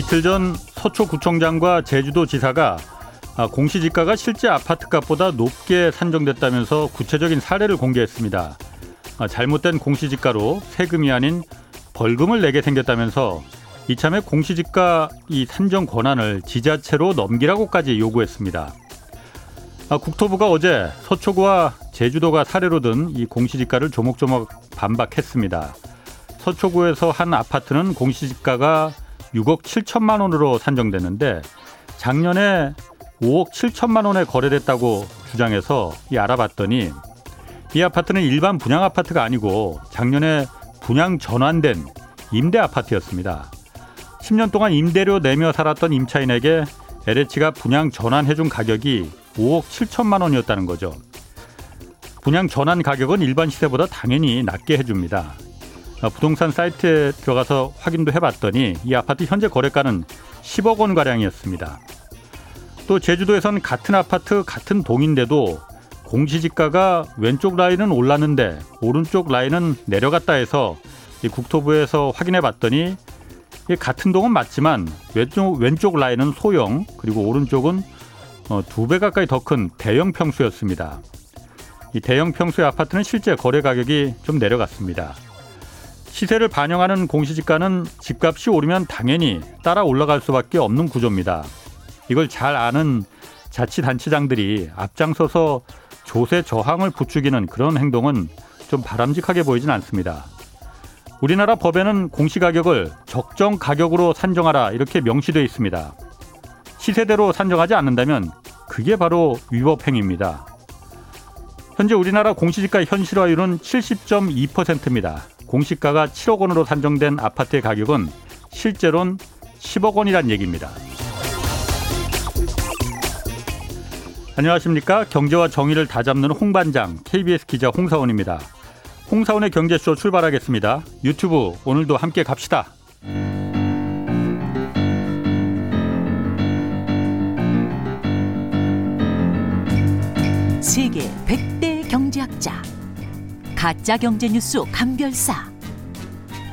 이틀 전 서초구청장과 제주도지사가 아, 공시지가가 실제 아파트값보다 높게 산정됐다면서 구체적인 사례를 공개했습니다. 아, 잘못된 공시지가로 세금이 아닌 벌금을 내게 생겼다면서 이참에 공시지가 이 산정 권한을 지자체로 넘기라고까지 요구했습니다. 아, 국토부가 어제 서초구와 제주도가 사례로 든 이 공시지가를 조목조목 반박했습니다. 서초구에서 한 아파트는 공시지가가 6억 7천만 원으로 산정됐는데 작년에 5억 7천만 원에 거래됐다고 주장해서 이 알아봤더니 이 아파트는 일반 분양 아파트가 아니고 작년에 분양 전환된 임대 아파트였습니다. 10년 동안 임대료 내며 살았던 임차인에게 LH가 분양 전환해준 가격이 5억 7천만 원이었다는 거죠. 분양 전환 가격은 일반 시세보다 당연히 낮게 해줍니다. 어, 부동산 사이트에 들어가서 확인도 해봤더니 이 아파트 현재 거래가는 10억 원 가량이었습니다. 또 제주도에선 같은 아파트 같은 동인데도 공시지가가 왼쪽 라인은 올랐는데 오른쪽 라인은 내려갔다 해서 국토부에서 확인해 봤더니 같은 동은 맞지만 왼쪽, 왼쪽 라인은 소형 그리고 오른쪽은 어, 두배 가까이 더 큰 대형 평수였습니다. 이 대형 평수의 아파트는 실제 거래 가격이 좀 내려갔습니다. 시세를 반영하는 공시지가는 집값이 오르면 당연히 따라 올라갈 수밖에 없는 구조입니다. 이걸 잘 아는 자치단체장들이 앞장서서 조세 저항을 부추기는 그런 행동은 좀 바람직하게 보이진 않습니다. 우리나라 법에는 공시가격을 적정 가격으로 산정하라 이렇게 명시되어 있습니다. 시세대로 산정하지 않는다면 그게 바로 위법 행위입니다. 현재 우리나라 공시지가 현실화율은 70.2%입니다. 공시가가 7억 원으로 산정된 아파트의 가격은 실제로는 10억 원이란 얘기입니다. 안녕하십니까. 경제와 정의를 다잡는 홍반장 KBS 기자 홍사원입니다. 홍사원의 경제쇼 출발하겠습니다. 유튜브 오늘도 함께 갑시다. 세계 100대 경제학자 가짜 경제 뉴스 감별사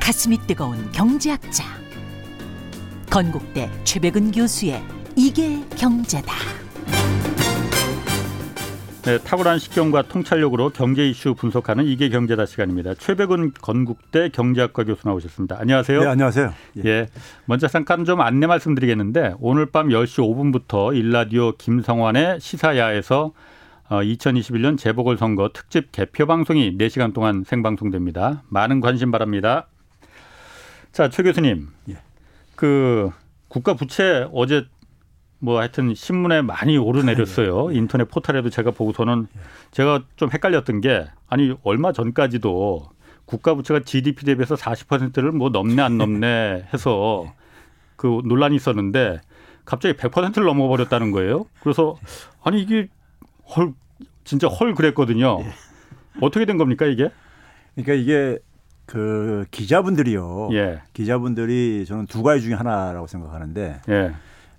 가슴이 뜨거운 경제학자 건국대 최백은 교수의 이게 경제다. 네, 탁월한 식견과 통찰력으로 경제 이슈 분석하는 이게 경제다 시간입니다. 최백은 건국대 경제학과 교수 나오셨습니다. 안녕하세요. 네, 안녕하세요. 예. 예. 먼저 잠깐 좀 안내 말씀드리겠는데 오늘 밤 10시 5분부터 일라디오 김성환의 시사야에서 2021년 어, 재보궐선거 특집 개표 방송이 4시간 동안 생방송됩니다. 많은 관심 바랍니다. 자, 최 교수님. 예. 그 국가 부채 어제 뭐 하여튼 신문에 많이 오르내렸어요. 예. 인터넷 포털에도 제가 보고서는 예. 제가 좀 헷갈렸던 게 아니 얼마 전까지도 국가 부채가 GDP 대비해서 40%를 뭐 넘네 안 넘네 해서 그 논란이 있었는데 갑자기 100%를 넘어버렸다는 거예요. 그래서 아니 이게 헐 진짜 헐 그랬거든요. 예. 어떻게 된 겁니까 이게? 그러니까 이게 그 기자분들이요. 예. 기자분들이 저는 두 가지 중에 하나라고 생각하는데. 예.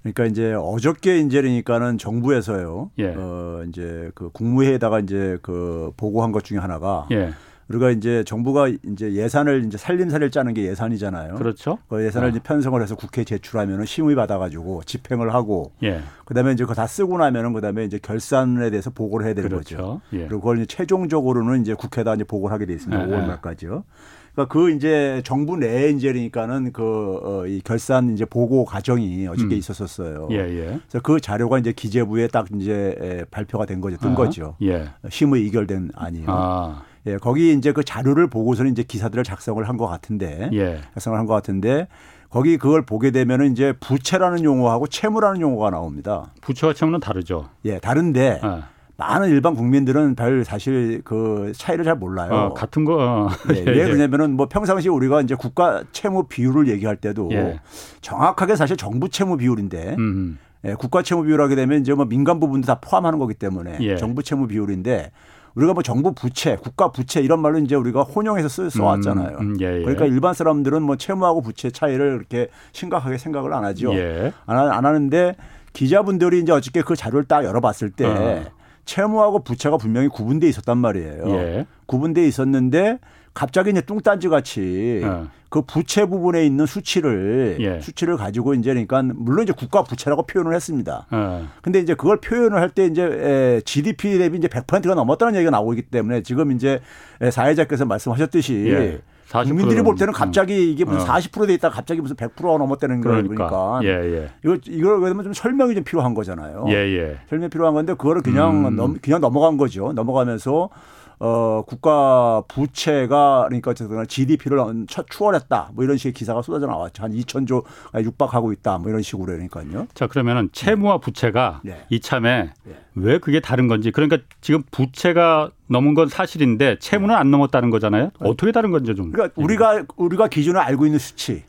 그러니까 이제 어저께 이제그러니까는 정부에서요. 예. 어 이제 그 국무회에다가 이제 그 보고한 것 중에 하나가 예. 우리가 이제 정부가 이제 예산을 이제 살림살이를 짜는 게 예산이잖아요. 그렇죠. 그 예산을 어. 이제 편성을 해서 국회에 제출하면은 심의 받아가지고 집행을 하고, 예. 그다음에 이제 그거 다 쓰고 나면은 그다음에 이제 결산에 대해서 보고를 해야 되는 그렇죠. 거죠. 예. 그리고 그걸 이제 최종적으로는 이제 국회에다 이제 보고를 하게 돼 있습니다. 예. 5월 말까지요. 그러니까 그 이제 정부 내에 이제 그러니까는 그이 어, 결산 이제 보고 과정이 어저께 음. 있었었어요. 예, 예. 그래서 그 자료가 이제 기재부에 딱 이제 발표가 된 거죠. 뜬 아, 거죠. 예. 심의 의결된 아니에요. 아. 예, 거기 이제 그 자료를 보고서는 이제 기사들을 작성을 한 것 같은데, 예. 작성을 한 것 같은데, 거기 그걸 보게 되면은 이제 부채라는 용어하고 채무라는 용어가 나옵니다. 부채와 채무는 다르죠. 예, 다른데 아. 많은 일반 국민들은 별 사실 그 차이를 잘 몰라요. 어, 같은 거. 어. 예, 왜 그러냐면은 뭐 평상시 우리가 이제 국가 채무 비율을 얘기할 때도 예. 정확하게 사실 정부 채무 비율인데 음. 예, 국가 채무 비율 하게 되면 이제 뭐 민간 부분도 다 포함하는 거기 때문에 예. 정부 채무 비율인데 우리가 뭐 정부 부채, 국가 부채 이런 말로 이제 우리가 혼용해서 쓰, 써왔잖아요. 음, 음, 예, 예. 그러니까 일반 사람들은 뭐 채무하고 부채 차이를 그렇게 심각하게 생각을 안 하죠. 예. 안, 안, 하는데 기자분들이 이제 어저께 그 자료를 딱 열어봤을 때 어. 채무하고 부채가 분명히 구분돼 있었단 말이에요. 예. 구분돼 있었는데 갑자기 이제 뚱딴지 같이 어. 그 부채 부분에 있는 수치를 예. 수치를 가지고 이제 그러니까 물론 이제 국가 부채라고 표현을 했습니다. 어. 근데 이제 그걸 표현을 할 때 이제 GDP 대비 이제 100%가 넘었다는 얘기가 나오고 있기 때문에 지금 이제 사회자께서 말씀하셨듯이 예. 국민들이 볼 때는 갑자기 이게 무슨 어. 40%돼 있다 갑자기 무슨 100%가 넘었다는 그러니까. 거니까 예, 예. 이거 이걸 그러면 좀 설명이 좀 필요한 거잖아요. 예, 예. 설명이 필요한 건데 그거를 그냥 음. 넘, 그냥 넘어간 거죠. 넘어가면서 어, 국가 부채가 그러니까 어쨌든 GDP를 추월했다. 뭐 이런 식의 기사가 쏟아져 나왔죠. 한 2천조 육박하고 있다. 뭐 이런 식으로 그러니까요. 자, 그러면은 채무와 부채가 네. 이참에 네. 왜 그게 다른 건지. 그러니까 지금 부채가 넘은 건 사실인데 채무는 안 넘었다는 거잖아요. 어떻게 다른 건지 좀. 그러니까 우리가 우리가 기준을 알고 있는 수치.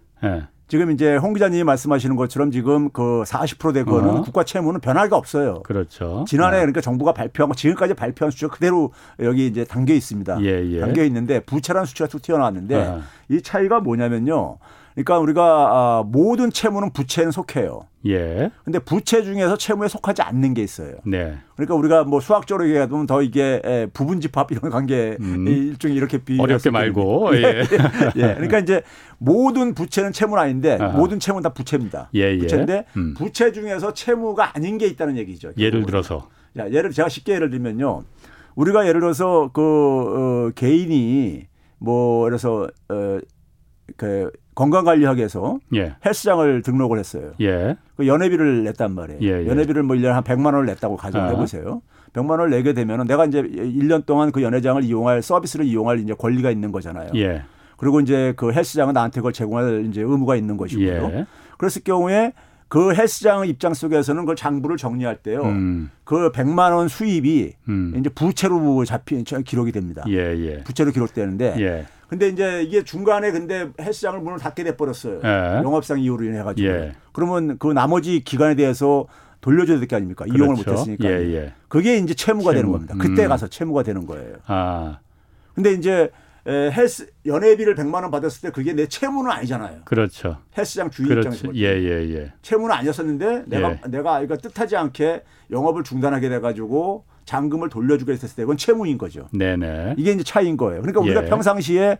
네. 지금 이제 홍 기자님이 말씀하시는 것처럼 지금 그 40%된 거는 어. 국가 채무는 변화가 없어요. 그렇죠. 지난해 네. 그러니까 정부가 발표한 거 지금까지 발표한 수치가 그대로 여기 이제 담겨 있습니다. 예, 예. 담겨 있는데 부채라는 수치가 툭 튀어나왔는데 아. 이 차이가 뭐냐면요. 그러니까 우리가 아, 모든 채무는 부채는 속해요. 예. 근데 부채 중에서 채무에 속하지 않는 게 있어요. 네. 그러니까 우리가 뭐 수학적으로 얘기하면 더 이게 부분 집합 이런 관계 음. 일종의 이렇게 비 어렵게 말고. 예. 예. 예. 그러니까 이제 모든 부채는 채무는 아닌데 아하. 모든 채무는 다 부채입니다. 예, 예. 부채인데 음. 부채 중에서 채무가 아닌 게 있다는 얘기죠. 예를 들어서. 자, 예를 제가 쉽게 예를 들면요. 우리가 예를 들어서 그 어, 개인이 뭐 그래서 어, 그 건강관리하기 위해서 예. 헬스장을 등록을 했어요. 예. 그 연회비를 냈단 말이에요. 예, 예. 연회비를 뭐 1년에 한 100만 원을 냈다고 가정을 아. 해보세요. 100만 원을 내게 되면 내가 이제 1년 동안 그 연회장을 이용할 서비스를 이용할 이제 권리가 있는 거잖아요. 예. 그리고 이제 그 헬스장은 나한테 그걸 제공할 이제 의무가 있는 것이고요. 예. 그랬을 경우에 그 헬스장 입장 속에서는 그 장부를 정리할 때요. 음. 그 100만 원 수입이 음. 이제 부채로 잡힌 기록이 됩니다. 예, 예. 부채로 기록되는데 예. 근데 이제 이게 중간에 근데 헬스장을 문을 닫게 돼 버렸어요. 예. 영업상 이유로 인해 가지고. 예. 그러면 그 나머지 기간에 대해서 돌려줘야 될 게 아닙니까? 그렇죠. 이용을 못 했으니까. 예, 예. 그게 이제 채무가 채무. 되는 겁니다. 그때 음. 가서 채무가 되는 거예요. 아. 근데 이제 헬스 연회비를 100만 원 받았을 때 그게 내 채무는 아니잖아요. 그렇죠. 헬스장 주인. 입장에서. 예, 예, 예. 채무는 아니었었는데 내가 예. 내가 이거 뜻하지 않게 영업을 중단하게 돼 가지고 잔금을 돌려주게 했을 때 이건 채무인 거죠. 네네. 이게 이제 차이인 거예요. 그러니까 우리가 예. 평상시에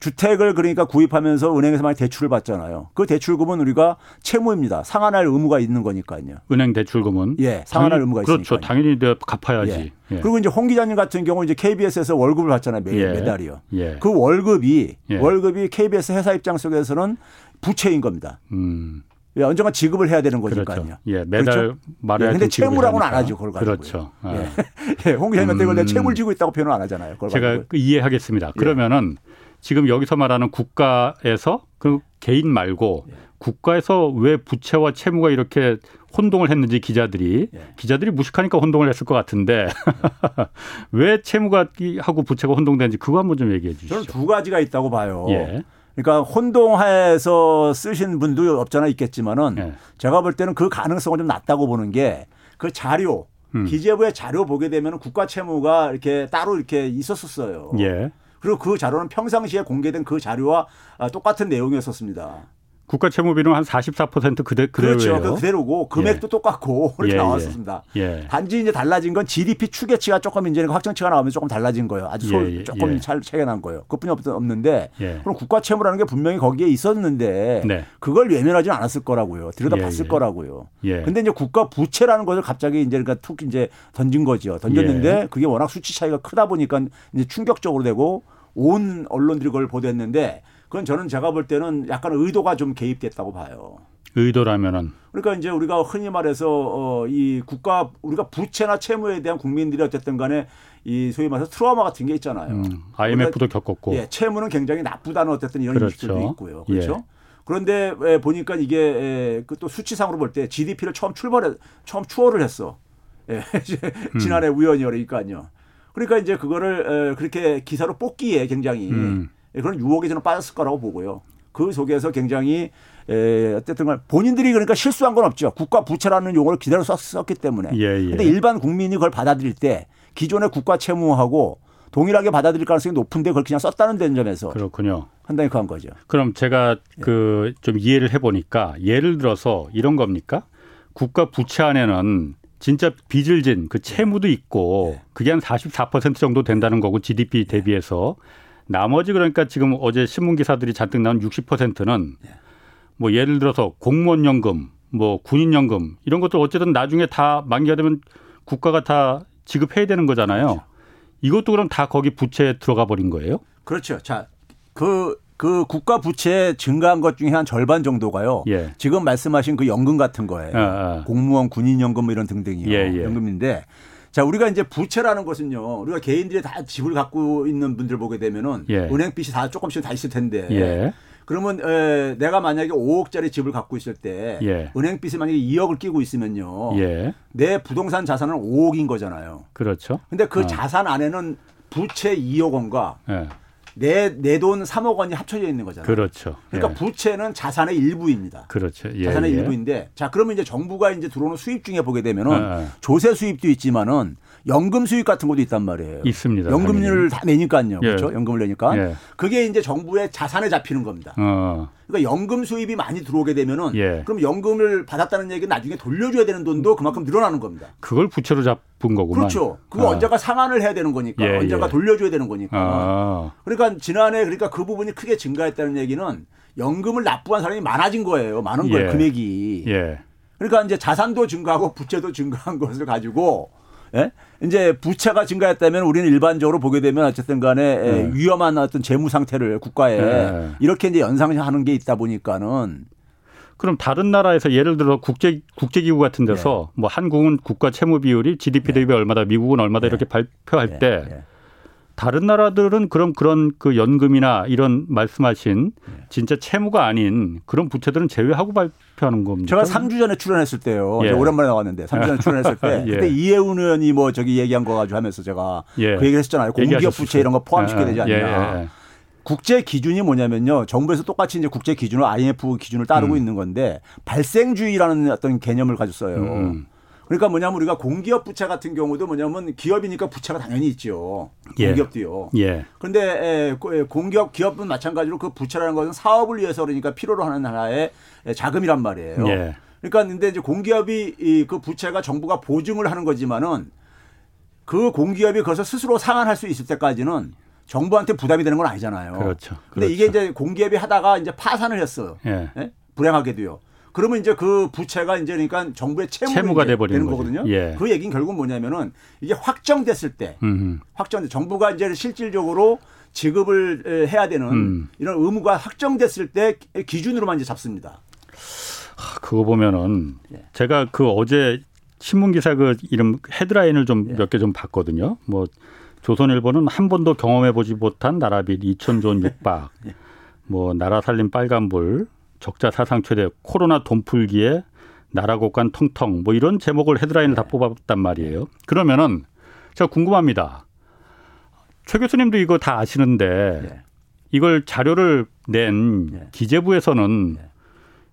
주택을 그러니까 구입하면서 은행에서 많이 대출을 받잖아요. 그 대출금은 우리가 채무입니다. 상환할 의무가 있는 거니까요. 은행 대출금은 예, 상환할 당연히, 의무가 그렇죠. 있으니까. 당연히 갚아야지. 예. 예. 그리고 이제 홍 기자님 같은 경우 이제 KBS에서 월급을 받잖아요. 매, 예. 매달이요. 예. 그 월급이 예. 월급이 KBS 회사 입장 속에서는 부채인 겁니다. 음. 예, 언젠가 지급을 해야 되는 거니까요. 그렇죠. 예, 매달 그렇죠? 말해야 예, 근데 채무라고는 안 하죠, 그걸 가지고. 그렇죠. 아. 예. 예, 홍 기자님한테 음. 채무를 지고 있다고 표현을 안 하잖아요. 제가. 그 이해하겠습니다. 예. 그러면은 지금 여기서 말하는 국가에서 그 개인 말고 예. 국가에서 왜 부채와 채무가 이렇게 혼동을 했는지 기자들이 예. 기자들이 무식하니까 혼동을 했을 것 같은데 왜 채무가 하고 부채가 혼동되는지 그거 한번 좀 얘기해 주시죠. 저는 두 가지가 있다고 봐요. 예. 그러니까 혼동해서 쓰신 분도 없잖아 있겠지만은 예. 제가 볼 때는 그 가능성은 좀 낮다고 보는 게 그 자료 음. 기재부의 자료 보게 되면 국가 채무가 이렇게 따로 이렇게 있었었어요. 예. 그리고 그 자료는 평상시에 공개된 그 자료와 똑같은 내용이었었습니다. 국가 채무비는 한 44% 그대, 그대로예요. 그렇죠. 그 그대로고 금액도 예. 똑같고 그렇게 예, 예. 나왔었습니다. 예. 단지 이제 달라진 건 GDP 추계치가 조금 이제 확정치가 나오면 조금 달라진 거예요. 아주 소, 예, 예, 조금 잘 차이가 난 거예요. 그뿐이 없는데 그럼 국가 채무라는 게 분명히 거기에 있었는데 네. 그걸 외면하지는 않았을 거라고요. 들여다봤을 거라고요. 근데 이제 국가 부채라는 것을 갑자기 이제 그러니까 툭 이제 던진 거죠. 던졌는데 그게 워낙 수치 차이가 크다 보니까 이제 충격적으로 되고 온 언론들이 그걸 보도했는데 그건 저는 제가 볼 때는 약간 의도가 좀 개입됐다고 봐요. 의도라면은 그러니까 이제 우리가 흔히 말해서 어, 이 국가 우리가 부채나 채무에 대한 국민들이 어쨌든 간에 이 소위 말해서 트라우마 같은 게 있잖아요. 음, IMF도 겪었고. 예, 채무는 굉장히 나쁘다는 어쨌든 이런 그렇죠. 인식도 있고요. 그렇죠. 예. 그런데 왜 보니까 이게 그 또 수치상으로 볼 때 GDP를 처음 출발해 처음 추월을 했어. 예, 지난해 음. 우연이라니까요. 그러니까 이제 그거를 그렇게 기사로 뽑기에 굉장히 음. 그런 유혹에 저는 빠졌을 거라고 보고요. 그 속에서 굉장히 에, 어쨌든 간 본인들이 그러니까 실수한 건 없죠. 국가 부채라는 용어를 그대로 썼기 때문에. 예, 예. 근데 일반 국민이 그걸 받아들일 때 기존의 국가 채무하고 동일하게 받아들일 가능성이 높은데 그걸 그냥 썼다는 데 점에서 그렇군요. 상당히 그한 거죠. 그럼 제가 예. 그좀 이해를 해보니까 예를 들어서 이런 겁니까? 국가 부채 안에는 진짜 빚을 진 그 채무도 있고 예. 그게 한 44% 정도 된다는 거고 GDP 대비해서 나머지 그러니까 지금 어제 신문 기사들이 잔뜩 나온 60%는 예. 뭐 예를 들어서 공무원 연금, 뭐 군인 연금 이런 것들 어쨌든 나중에 다 만기가 되면 국가가 다 지급해야 되는 거잖아요. 그렇죠. 이것도 그럼 다 거기 부채에 들어가 버린 거예요? 그렇죠. 자, 그, 그 국가 부채 증가한 것 중에 한 절반 정도가요. 예. 지금 말씀하신 그 연금 같은 거예요. 아, 아. 공무원, 군인 연금 뭐 이런 등등이요. 예, 예. 연금인데 자, 우리가 이제 부채라는 것은요. 우리가 개인들이 다 집을 갖고 있는 분들 보게 되면은 예. 은행 빚이 다 조금씩 다 있을 텐데. 예. 그러면 에, 내가 만약에 5억짜리 집을 갖고 있을 때 예. 은행 빚이 만약에 2억을 끼고 있으면요. 예. 내 부동산 자산은 5억인 거잖아요. 그렇죠. 근데 그 어. 자산 안에는 부채 2억 원과 예. 내 내 돈 3억 원이 합쳐져 있는 거잖아요. 그렇죠. 그러니까 예. 부채는 자산의 일부입니다. 그렇죠. 예, 자산의 예. 일부인데 자 그러면 이제 정부가 이제 들어오는 수입 중에 보게 되면은 예, 예. 조세 수입도 있지만은 연금 수익 같은 것도 있단 말이에요. 있습니다. 연금률 다 내니까요. 예. 그렇죠? 연금을 내니까. 예. 그게 이제 정부의 자산에 잡히는 겁니다. 어. 그러니까 연금 수입이 많이 들어오게 되면은 예. 그럼 연금을 받았다는 얘기는 나중에 돌려줘야 되는 돈도 그만큼 늘어나는 겁니다. 그걸 부채로 잡은 거구만. 그렇죠. 그거 어. 언제가 상환을 해야 되는 거니까 예, 언제가 예. 돌려줘야 되는 거니까. 어. 그러니까 지난해 그러니까 그 부분이 크게 증가했다는 얘기는 연금을 납부한 사람이 많아진 거예요. 많은 거예요. 예. 금액이. 예. 그러니까 이제 자산도 증가하고 부채도 증가한 것을 가지고 예? 이제 부채가 증가했다면 우리는 일반적으로 보게 되면 어쨌든 간에 네. 위험한 어떤 재무 상태를 국가에 네. 이렇게 이제 연상하는 게 있다 보니까는 그럼 다른 나라에서 예를 들어 국제 국제기구 같은 데서 네. 뭐 한국은 국가 채무 비율이 GDP 대비 얼마다, 미국은 얼마다 이렇게 발표할 때 다른 나라들은 그럼 그런 그 연금이나 이런 말씀하신 네. 진짜 채무가 아닌 그런 부채들은 제외하고 발표하는 겁니다. 제가 3주 전에 출연했을 때요. 예. 오랜만에 나왔는데 3주 전에 출연했을 때 예. 그때 이해운 의원이 뭐 저기 얘기한 거 가지고 하면서 제가 예. 그 얘기를 했었잖아요. 공기업 부채 이런 거 포함시켜야 되지 않냐. 예, 예, 국제 기준이 뭐냐면요. 정부에서 똑같이 이제 국제 기준을 IMF 기준을 따르고 음. 있는 건데 발생주의라는 어떤 개념을 가졌어요. 음. 그러니까 뭐냐면 우리가 공기업 부채 같은 경우도 뭐냐면 기업이니까 부채가 당연히 있죠. 예. 공기업도요. 예. 그런데 공기업 기업은 마찬가지로 그 부채라는 것은 사업을 위해서 그러니까 필요로 하는 하나의 자금이란 말이에요. 예. 그러니까 근데 이제 공기업이 이 그 부채가 정부가 보증을 하는 거지만은 그 공기업이 그것을 스스로 상환할 수 있을 때까지는 정부한테 부담이 되는 건 아니잖아요. 그렇죠. 근데 그렇죠. 이게 이제 공기업이 하다가 이제 파산을 했어요. 예. 예? 불행하게도요. 그러면 이제 그 부채가 이제 그러니까 정부의 채무가 돼버리는 거거든요. 예. 그 얘기는 결국 뭐냐면은 이게 확정됐을 때 확정 정부가 이제 실질적으로 지급을 해야 되는 음. 이런 의무가 확정됐을 때 기준으로만 이제 잡습니다. 그거 보면은 예. 제가 그 어제 신문 기사 그 이름 헤드라인을 좀 몇 개좀 예. 좀 봤거든요. 뭐 조선일보는 한 번도 경험해 보지 못한 나라빚 2천조 육박, 예. 뭐 나라 살림 빨간불, 적자 사상 최대 코로나 돈 풀기에 나라 곳간 텅텅 뭐 이런 제목을 헤드라인을 다 네. 뽑았단 말이에요. 그러면은 제가 궁금합니다. 최 교수님도 이거 다 아시는데 네. 이걸 자료를 낸 네. 기재부에서는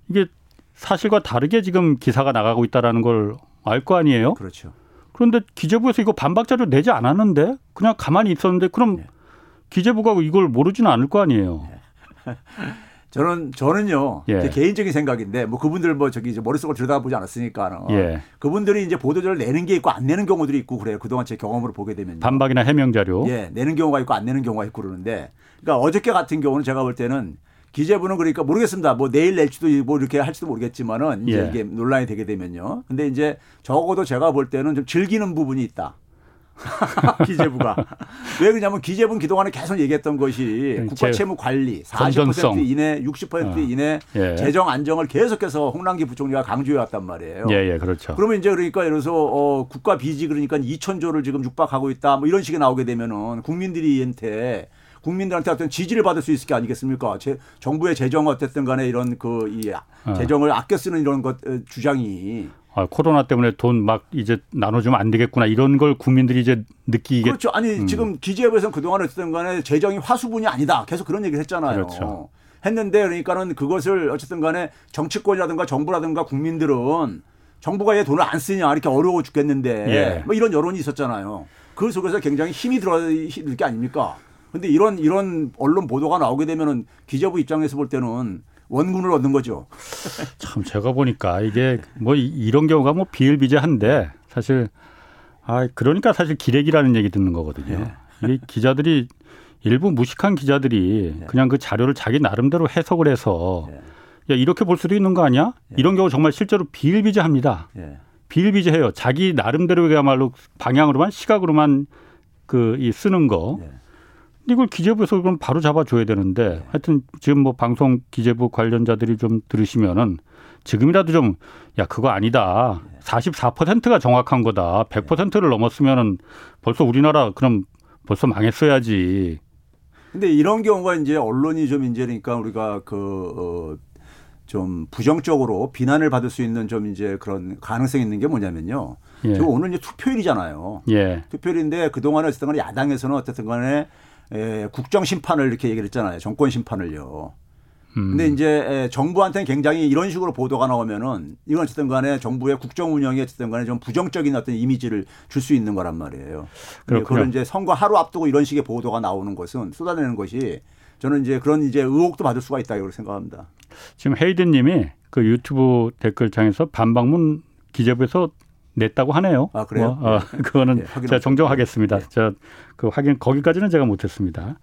이게 사실과 다르게 지금 기사가 나가고 있다라는 걸 알 거 아니에요? 그렇죠. 그런데 기재부에서 이거 반박 자료 내지 않았는데 그냥 가만히 있었는데 그럼 기재부가 이걸 모르지는 않을 거 아니에요. 저는 저는요 예. 제 개인적인 생각인데 뭐 그분들 뭐 저기 이제 머릿속을 들여다보지 않았으니까 예. 그분들이 이제 보도자를 내는 게 있고 안 내는 경우들이 있고 그래요 그동안 제 경험으로 보게 되면 반박이나 해명 자료 예 내는 경우가 있고 안 내는 경우가 있고 그러는데 그러니까 어저께 같은 경우는 제가 볼 때는 기재부는 그러니까 모르겠습니다. 뭐 내일 낼지도 뭐 이렇게 할지도 모르겠지만은 이제 예. 이게 논란이 되게 되면요. 근데 이제 적어도 제가 볼 때는 좀 즐기는 부분이 있다. 기재부가 왜 그러냐면 기재부는 그동안에 계속 얘기했던 것이 국가 채무 관리 40% 이내 60% 어. 이내 예. 재정 안정을 계속해서 홍남기 부총리가 강조해 왔단 말이에요. 예, 예, 그렇죠. 그러면 이제 그러니까 예를 들어서 어, 국가 빚이 그러니까 2천조를 지금 육박하고 있다 뭐 이런 식이 나오게 되면은 국민들이한테 국민들한테 어떤 지지를 받을 수 있을 게 아니겠습니까? 제, 정부의 재정 어쨌든 간에 이런 그이 어. 재정을 아껴 쓰는 이런 것 어, 주장이 아, 코로나 때문에 돈 막 이제 나눠주면 안 되겠구나 이런 걸 국민들이 이제 느끼게 그렇죠. 아니 음. 지금 기재부에서는 그동안 어쨌든 간에 재정이 화수분이 아니다. 계속 그런 얘기를 했잖아요. 그렇죠. 했는데 그러니까는 그것을 어쨌든 간에 정치권이라든가 정부라든가 국민들은 정부가 얘 돈을 안 쓰냐 이렇게 어려워 죽겠는데 예. 뭐 이런 여론이 있었잖아요. 그 속에서 굉장히 힘이 들어들 게 아닙니까? 근데 이런 이런 언론 보도가 나오게 되면은 기재부 입장에서 볼 때는 원군을 얻는 거죠. 참 제가 보니까 이게 뭐 이런 경우가 뭐 비일비재한데 사실 아 그러니까 사실 기레기라는 얘기 듣는 거거든요. 네. 이 기자들이 일부 무식한 기자들이 예. 그냥 그 자료를 자기 나름대로 해석을 해서 예. 야 이렇게 볼 수도 있는 거 아니야? 예. 이런 경우 정말 실제로 비일비재합니다. 예. 비일비재해요. 자기 나름대로야말로 방향으로만 시각으로만 그 이 쓰는 거. 예. 이걸 기재부에서 그럼 바로 잡아줘야 되는데 예. 하여튼 지금 뭐 방송 기재부 관련자들이 좀 들으시면은 지금이라도 좀 야 그거 아니다. 44%가 정확한 거다. 100%를 넘었으면은 벌써 우리나라 그럼 벌써 망했어야지. 근데 이런 경우가 이제 언론이 좀 이제 그러니까 우리가 그, 어, 좀 부정적으로 비난을 받을 수 있는 좀 이제 그런 가능성이 있는 게 뭐냐면요. 예. 저 오늘 이제 투표일이잖아요. 예. 투표일인데 그동안에 어쨌든 간에 야당에서는 어쨌든 간에 에, 국정 심판을 이렇게 얘기를 했잖아요. 정권 심판을요. 음. 근데 이제 정부한테는 굉장히 이런 식으로 보도가 나오면은 이건 어쨌든 간에 정부의 국정 운영이 어쨌든 간에 좀 부정적인 어떤 이미지를 줄 수 있는 거란 말이에요. 그걸 이제 선거 하루 앞두고 이런 식의 보도가 나오는 것은 쏟아내는 것이 저는 이제 그런 이제 의혹도 받을 수가 있다고 생각합니다. 지금 헤이든 님이 그 유튜브 댓글창에서 반박문 기재부에서 냈다고 하네요. 아, 그래요? 뭐, 어, 네. 그거는 네, 제가 정정하겠습니다. 네. 저그 확인 거기까지는 제가 못 했습니다.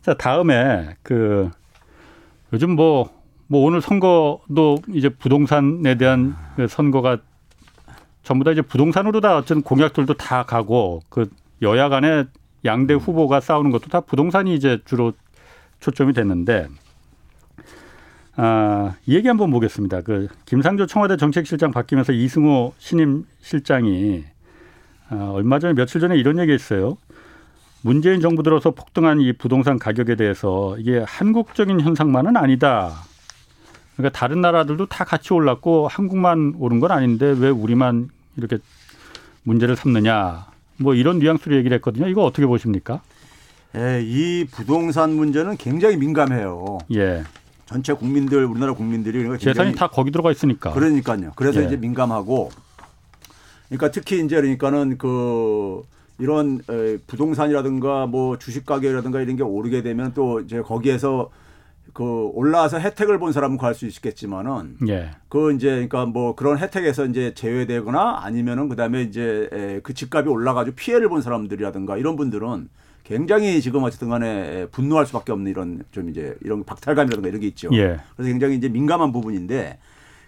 자, 다음에 그 요즘 뭐, 뭐 오늘 선거도 이제 부동산에 대한 그 선거가 전부 다 이제 부동산으로 다 어떤 공약들도 다 가고 그 여야 간에 양대 후보가 싸우는 것도 다 부동산이 이제 주로 초점이 됐는데 아, 이 얘기 한번 보겠습니다. 그 김상조 청와대 정책실장 바뀌면서 이승호 신임 실장이 아, 얼마 전에 며칠 전에 이런 얘기했어요. 문재인 정부 들어서 폭등한 이 부동산 가격에 대해서 이게 한국적인 현상만은 아니다. 그러니까 다른 나라들도 다 같이 올랐고 한국만 오른 건 아닌데 왜 우리만 이렇게 문제를 삼느냐. 뭐 이런 뉘앙스로 얘기를 했거든요. 이거 어떻게 보십니까? 예, 이 부동산 문제는 굉장히 민감해요. 예. 전체 국민들 우리나라 국민들이 그러니까 재산이 다 거기 들어가 있으니까. 그러니까요. 그래서 예. 이제 민감하고 그러니까 특히 이제 그러니까는 그 이런 부동산이라든가 뭐 주식 가격이라든가 이런 게 오르게 되면 또 이제 거기에서 그 올라와서 혜택을 본 사람은 구할 수 있겠지만은 예. 그 이제 그러니까 뭐 그런 혜택에서 이제 제외되거나 아니면은 그다음에 이제 그 집값이 올라가지고 피해를 본 사람들이라든가 이런 분들은 굉장히 지금 어쨌든 간에 분노할 수밖에 없는 이런 좀 이제 이런 박탈감이라든가 이런 게 있죠. 예. 그래서 굉장히 이제 민감한 부분인데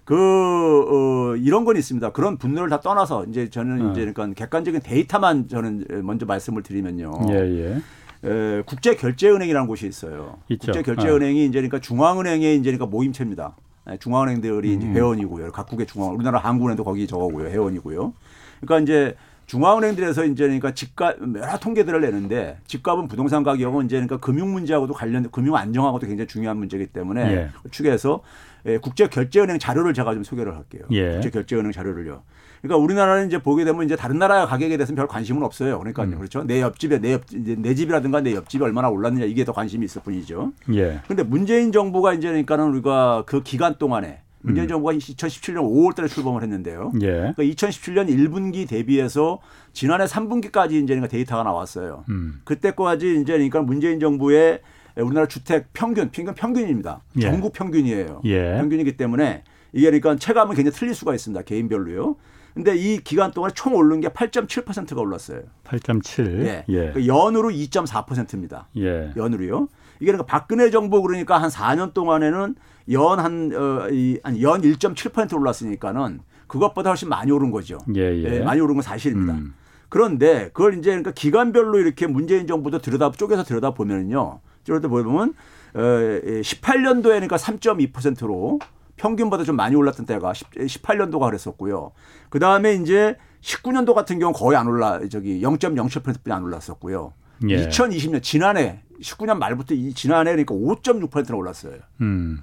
그, 어, 이런 건 있습니다. 그런 분노를 다 떠나서 이제 저는 어. 이제 그러니까 객관적인 데이터만 저는 먼저 말씀을 드리면요. 예, 예. 에, 국제결제은행이라는 곳이 있어요. 있죠. 국제결제은행이 어. 이제 그러니까 중앙은행의 이제 그러니까 모임체입니다. 네, 중앙은행들이 음. 이제 회원이고요. 각국의 중앙, 우리나라 한국은행도 거기 저거고요. 회원이고요. 그러니까 이제 중앙은행들에서 이제 그러니까 집값 여러 통계들을 내는데 집값은 부동산 가격은 이제 그러니까 금융 문제하고도 관련 금융 안정하고도 굉장히 중요한 문제이기 때문에 예. 축에서 예, 국제 결제은행 자료를 제가 좀 소개를 할게요. 예. 국제 결제은행 자료를요. 그러니까 우리나라는 이제 보게 되면 이제 다른 나라 가격에 대해서는 별 관심은 없어요. 그러니까요. 음. 그렇죠. 내 옆집에 내 옆, 내 집이라든가 내 옆집이 얼마나 올랐느냐 이게 더 관심이 있을 뿐이죠. 예. 근데 문재인 정부가 이제 그러니까는 우리가 그 기간 동안에 문재인 음. 정부가 2017년 5월 달에 출범을 했는데요. 예. 그러니까 2017년 1분기 대비해서 지난해 3분기까지 이제 그러니까 데이터가 나왔어요. 음. 그때까지 이제 그러니까 문재인 정부의 우리나라 주택 평균, 평균 평균입니다. 예. 전국 평균이에요. 예. 평균이기 때문에 이게 그러니까 체감은 굉장히 틀릴 수가 있습니다. 개인별로요. 근데 이 기간 동안 총 오른 게 8.7%가 올랐어요. 8.7. 예. 예. 그러니까 연으로 2.4%입니다. 예. 연으로요. 이게 그러니까 박근혜 정부 그러니까 한 4년 동안에는 연 한 어, 이, 아니 연1.7% 올랐으니까는 그것보다 훨씬 많이 오른 거죠. 예, 예. 예 많이 오른 건 사실입니다. 음. 그런데 그걸 이제 그러니까 기간별로 이렇게 문재인 정부도 들여다 쪼개서 들여다 보면은요. 들여다 보면 어, 18년도에 그러니까 3.2%로 평균보다 좀 많이 올랐던 때가 18년도가 그랬었고요. 그 다음에 이제 19년도 같은 경우 거의 안 올라 저기 0.07%뿐이 안 올랐었고요. 예. 2020년 지난해 19년 말부터 이 지난해 그러니까 5.6%나 올랐어요. 음.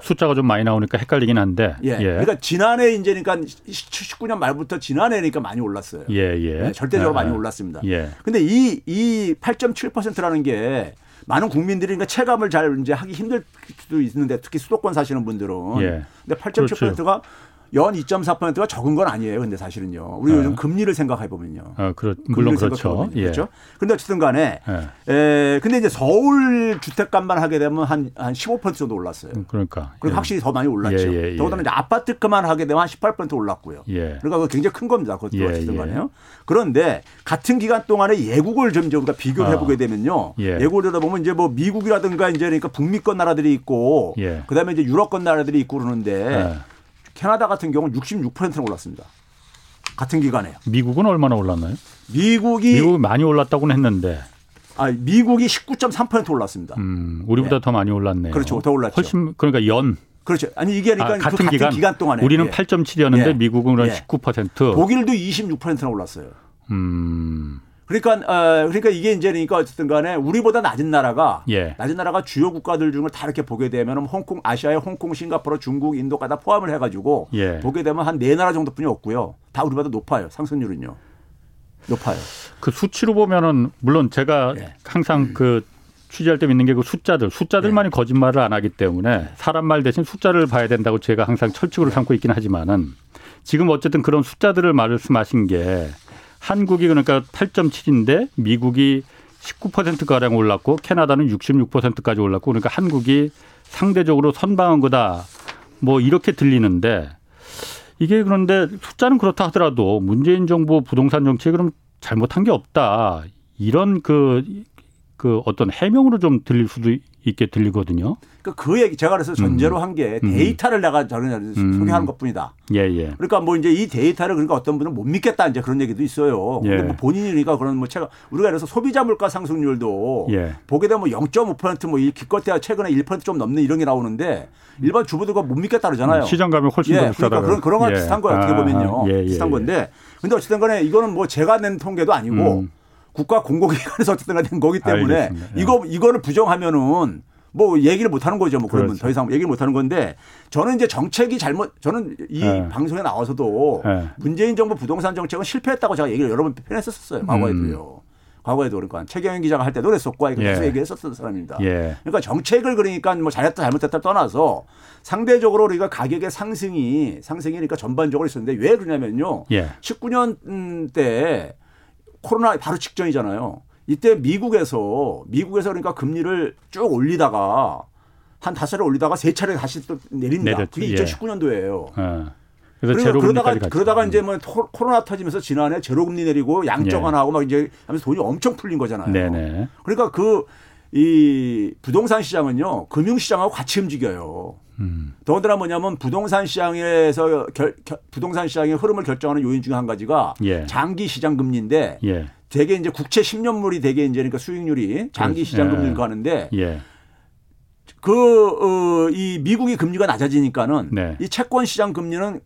숫자가 좀 많이 나오니까 헷갈리긴 한데. 예. 예. 그러니까 지난해 이제 그러니까 19년 말부터 지난해니까 많이 올랐어요. 예, 예. 네, 절대적으로 아, 많이 올랐습니다. 예. 근데 이, 이 8.7%라는 게 많은 국민들이 그러니까 체감을 잘 이제 하기 힘들 수도 있는데 특히 수도권 사시는 분들은. 예. 근데 8.7%가 그렇죠. 연 2.4%가 적은 건 아니에요. 근데 사실은요. 우리 네. 요즘 금리를 생각해 보면요. 아, 그렇, 물론 그렇죠. 예. 그렇죠. 근데 어쨌든 간에 예. 에, 근데 이제 서울 주택값만 하게 되면 한 한 15% 정도 올랐어요. 음, 그러니까. 그리고 예. 확실히 더 많이 올랐죠. 예, 예, 예. 더군다나 이제 아파트값만 하게 되면 한 18% 올랐고요. 예. 그러니까 그거 굉장히 큰 겁니다. 그것도 예, 어쨌든 간에요. 그런데 같은 기간 동안에 예국을 좀 우리가 비교를 아. 해보게 되면요. 예국을 하다 보면 이제 뭐 미국이라든가 이제 그러니까 북미권 나라들이 있고 그다음에 이제 유럽권 나라들이 있고 그러는데 캐나다 같은 경우는 66%나 올랐습니다. 같은 기간에요. 미국은 얼마나 올랐나요? 미국이 미국이 많이 올랐다고는 했는데. 아, 미국이 19.3% 올랐습니다. 음, 우리보다 네. 더 많이 올랐네요. 그렇죠. 더 올랐죠. 훨씬 그러니까 연 그렇죠. 아니 이게 그러니까 아, 같은, 그 기간, 기간, 동안에 우리는 예. 8.7이었는데 예. 미국은 예. 19%. 독일도 26%나 올랐어요. 음. 그러니까 어, 그러니까 이게 이제 그러니까 어쨌든 간에 우리보다 낮은 나라가 예. 낮은 나라가 주요 국가들 중을 다 이렇게 보게 되면 홍콩 아시아의 홍콩, 싱가포르, 중국, 인도가 다 포함을 해 가지고 예. 보게 되면 한 네 나라 정도뿐이 없고요. 다 우리보다 높아요. 상승률은요. 높아요. 그 수치로 보면은 물론 제가 예. 항상 음. 그 취재할 때 믿는 게 그 숫자들, 숫자들만이 네. 거짓말을 안 하기 때문에 사람 말 대신 숫자를 봐야 된다고 제가 항상 철칙으로 네. 삼고 있긴 하지만은 지금 어쨌든 그런 숫자들을 말씀하신 게 한국이 그러니까 8.7인데 미국이 19%가량 올랐고 캐나다는 66%까지 올랐고 그러니까 한국이 상대적으로 선방한 거다. 뭐 이렇게 들리는데 이게 그런데 숫자는 그렇다 하더라도 문재인 정부 부동산 정책이 그럼 잘못한 게 없다. 이런 그, 그 어떤 해명으로 좀 들릴 수도 있게 들리거든요. 그, 그 얘기 제가 그래서 전제로 음. 한게 음. 데이터를 내가 저는 음. 소개하는 것뿐이다. 예, 예. 그러니까 뭐 이제 이 데이터를 그러니까 어떤 분은 못 믿겠다 이제 그런 얘기도 있어요. 예. 근데 뭐 본인이 그러니까 그런 뭐 제가 우리가 그래서 소비자 물가 상승률도 예. 보게 되면 0.5%뭐 기껏해야 최근에 1%좀 넘는 이런 게 나오는데 일반 주부들과 못 믿겠다 그러잖아요. 시장 가면 훨씬 예. 더 비싸다. 그러니까 그런 그런 거 예. 비슷한 거예요. 어떻게 보면요. 아, 예, 예, 비슷한 건데 근데 어쨌든 간에 이거는 뭐 제가 낸 통계도 아니고 음. 국가 공공기관에서 어쨌든 간에 된 거기 때문에 알겠습니다. 이거 이거를 부정하면은 뭐 얘기를 못 하는 거죠. 뭐 그러면 그렇죠. 더 이상 얘기를 못 하는 건데 저는 이제 정책이 잘못 저는 이 네. 방송에 나와서도 네. 문재인 정부 부동산 정책은 실패했다고 제가 얘기를 여러 번 표현했었어요. 과거에도요. 음. 과거에도 그러니까 최경영 기자가 할 때도 그랬었고 계속 예. 얘기했었던 사람입니다. 예. 그러니까 정책을 그러니까 뭐 잘했다 잘못했다 떠나서 상대적으로 우리가 가격의 상승이 상승이 그러니까 전반적으로 있었는데 왜 그러냐면요. 예. 19년 때 코로나 바로 직전이잖아요. 이때 미국에서 미국에서 그러니까 금리를 쭉 올리다가 한 다섯 차례 올리다가 세 차례 다시 또 내린다. 내렸죠. 그게 2019년도예요. 예. 그래서 제로 그러다가 그러다가 이제 뭐 코로나 터지면서 지난해 제로 금리 내리고 양적 완화하고 예. 막 이제 하면서 돈이 엄청 풀린 거잖아요. 네네. 그러니까 그 이 부동산 시장은요 금융 시장하고 같이 움직여요. 음. 더군다나 뭐냐면 부동산 시장에서 결, 결, 부동산 시장의 흐름을 결정하는 요인 중에 한 가지가 예. 장기 시장 금리인데 예. 되게 이제 국채 10년물이 되게 이제 그러니까 수익률이 장기 시장 금리를 가는데 예. 그이 어, 미국이 금리가 낮아지니까는 네. 이 채권 시장 금리는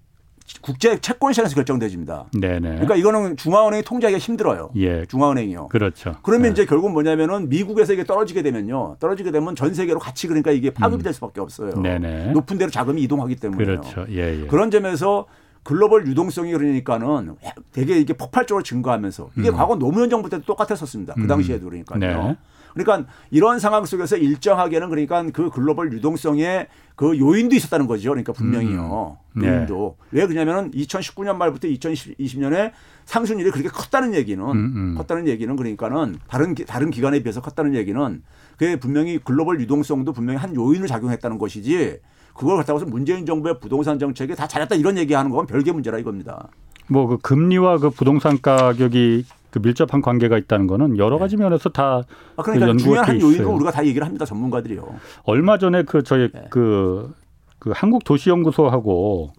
국제 채권 시장에서 결정되집니다. 네네. 그러니까 이거는 중앙은행이 통제하기가 힘들어요. 예. 중앙은행이요. 그렇죠. 그러면 네. 이제 결국 뭐냐면은 미국에서 이게 떨어지게 되면요. 떨어지게 되면 전 세계로 같이 그러니까 이게 파급이 음. 될 수밖에 없어요. 네네. 높은 데로 자금이 이동하기 때문에. 그렇죠. 예, 예. 그런 점에서 글로벌 유동성이 그러니까는 되게 이게 폭발적으로 증가하면서 이게 음. 과거 노무현 정부 때도 똑같았었습니다. 그 음. 당시에도 그러니까요. 네. 그러니까 이런 상황 속에서 일정하게는 그러니까 그 글로벌 유동성의 그 요인도 있었다는 거죠. 그러니까 분명히요. 음. 네. 요인도. 왜 그러냐면은 2019년 말부터 2020년에 상승률이 그렇게 컸다는 얘기는 음, 음. 컸다는 얘기는 그러니까는 다른 다른 기관에 비해서 컸다는 얘기는 그게 분명히 글로벌 유동성도 분명히 한 요인을 작용했다는 것이지 그걸 갖다가 서 문재인 정부의 부동산 정책이 다 잘했다 이런 얘기하는 건 별개 문제라 이겁니다. 뭐 그 금리와 그 부동산 가격이 그 밀접한 관계가 있다는 거는 여러 가지 네. 면에서 다 아, 그러니까 그 중요한 한 요인을 우리가 다 얘기를 합니다 전문가들이요. 얼마 전에 그 저희 네. 그, 그 한국 도시연구소하고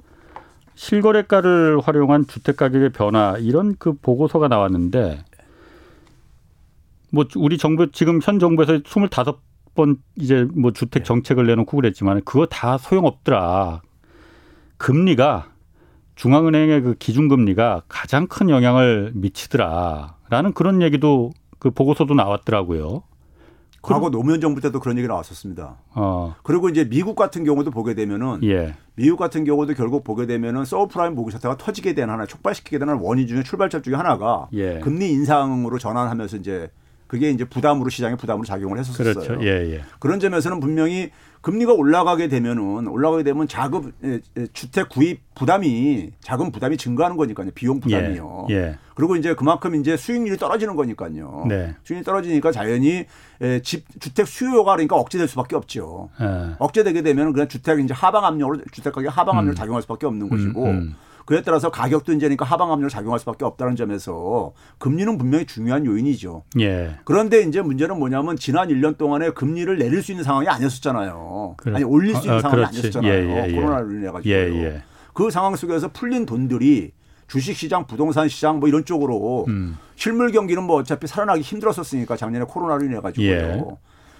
실거래가를 활용한 주택 가격의 변화 이런 그 보고서가 나왔는데 뭐 우리 정부 지금 현 정부에서 25번 이제 뭐 주택 네. 정책을 내놓고 그랬지만 그거 다 소용없더라. 금리가 중앙은행의 그 기준금리가 가장 큰 영향을 미치더라라는 그런 얘기도 그 보고서도 나왔더라고요. 과거 노무현 정부 때도 그런 얘기 나왔었습니다. 어. 그리고 이제 미국 같은 경우도 보게 되면은 예. 미국 같은 경우도 결국 보게 되면은 서브프라임 모기 사태가 터지게 된 하나 촉발시키게 되는 원인 중에 출발점 중에 하나가 예. 금리 인상으로 전환하면서 이제 그게 이제 부담으로 시장에 부담으로 작용을 했었어요. 그렇죠. 예, 예. 그런 점에서는 분명히 금리가 올라가게 되면은 올라가게 되면 자금 주택 구입 부담이 자금 부담이 증가하는 거니까요. 비용 부담이요. 예, 예. 그리고 이제 그만큼 이제 수익률이 떨어지는 거니까요. 네. 수익률이 떨어지니까 자연히 집 주택 수요가 그러니까 억제될 수밖에 없죠. 예. 억제되게 되면 그냥 주택 이제 하방 압력으로 주택 가격 하방 압력을 음. 작용할 수밖에 없는 것이고 음, 음. 그에 따라서 가격도 이제니까 하방 압력을 작용할 수밖에 없다는 점에서 금리는 분명히 중요한 요인이죠. 예. 그런데 이제 문제는 뭐냐면 지난 1년 동안에 금리를 내릴 수 있는 상황이 아니었었잖아요. 그래. 아니 올릴 수 있는 어, 상황이 그렇지. 아니었잖아요. 예, 예, 코로나로 인해 가지고. 예, 예. 그 상황 속에서 풀린 돈들이 주식시장, 부동산 시장 뭐 이런 쪽으로 음. 실물 경기는 뭐 어차피 살아나기 힘들었었으니까 작년에 코로나로 인해 가지고요. 예.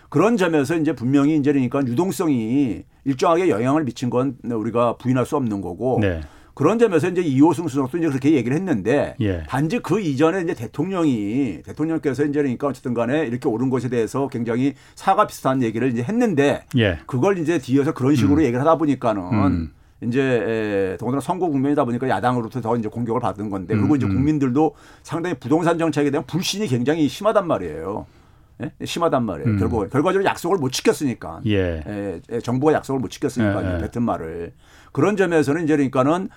그런 점에서 이제 분명히 이제 그러니까 유동성이 일정하게 영향을 미친 건 우리가 부인할 수 없는 거고 네. 그런 점에서 이제 이호승 수석도 이제 그렇게 얘기를 했는데 예. 단지 그 이전에 이제 대통령이 대통령께서 이제 그러니까 어쨌든 간에 이렇게 오른 것에 대해서 굉장히 사과 비슷한 얘기를 이제 했는데 예. 그걸 이제 뒤에서 그런 식으로 음. 얘기를 하다 보니까는 음. 이제 더군다나 선거 국면이다 보니까 야당으로부터 더 이제 공격을 받은 건데 그리고 이제 음, 음. 국민들도 상당히 부동산 정책에 대한 불신이 굉장히 심하단 말이에요. 예? 심하단 말이에요. 음. 결국 결과적으로 약속을 못 지켰으니까. 예. 예, 예 정부가 약속을 못 지켰으니까 예, 예. 뱉은 말을 그런 점에서는 이제 그러니까는 어,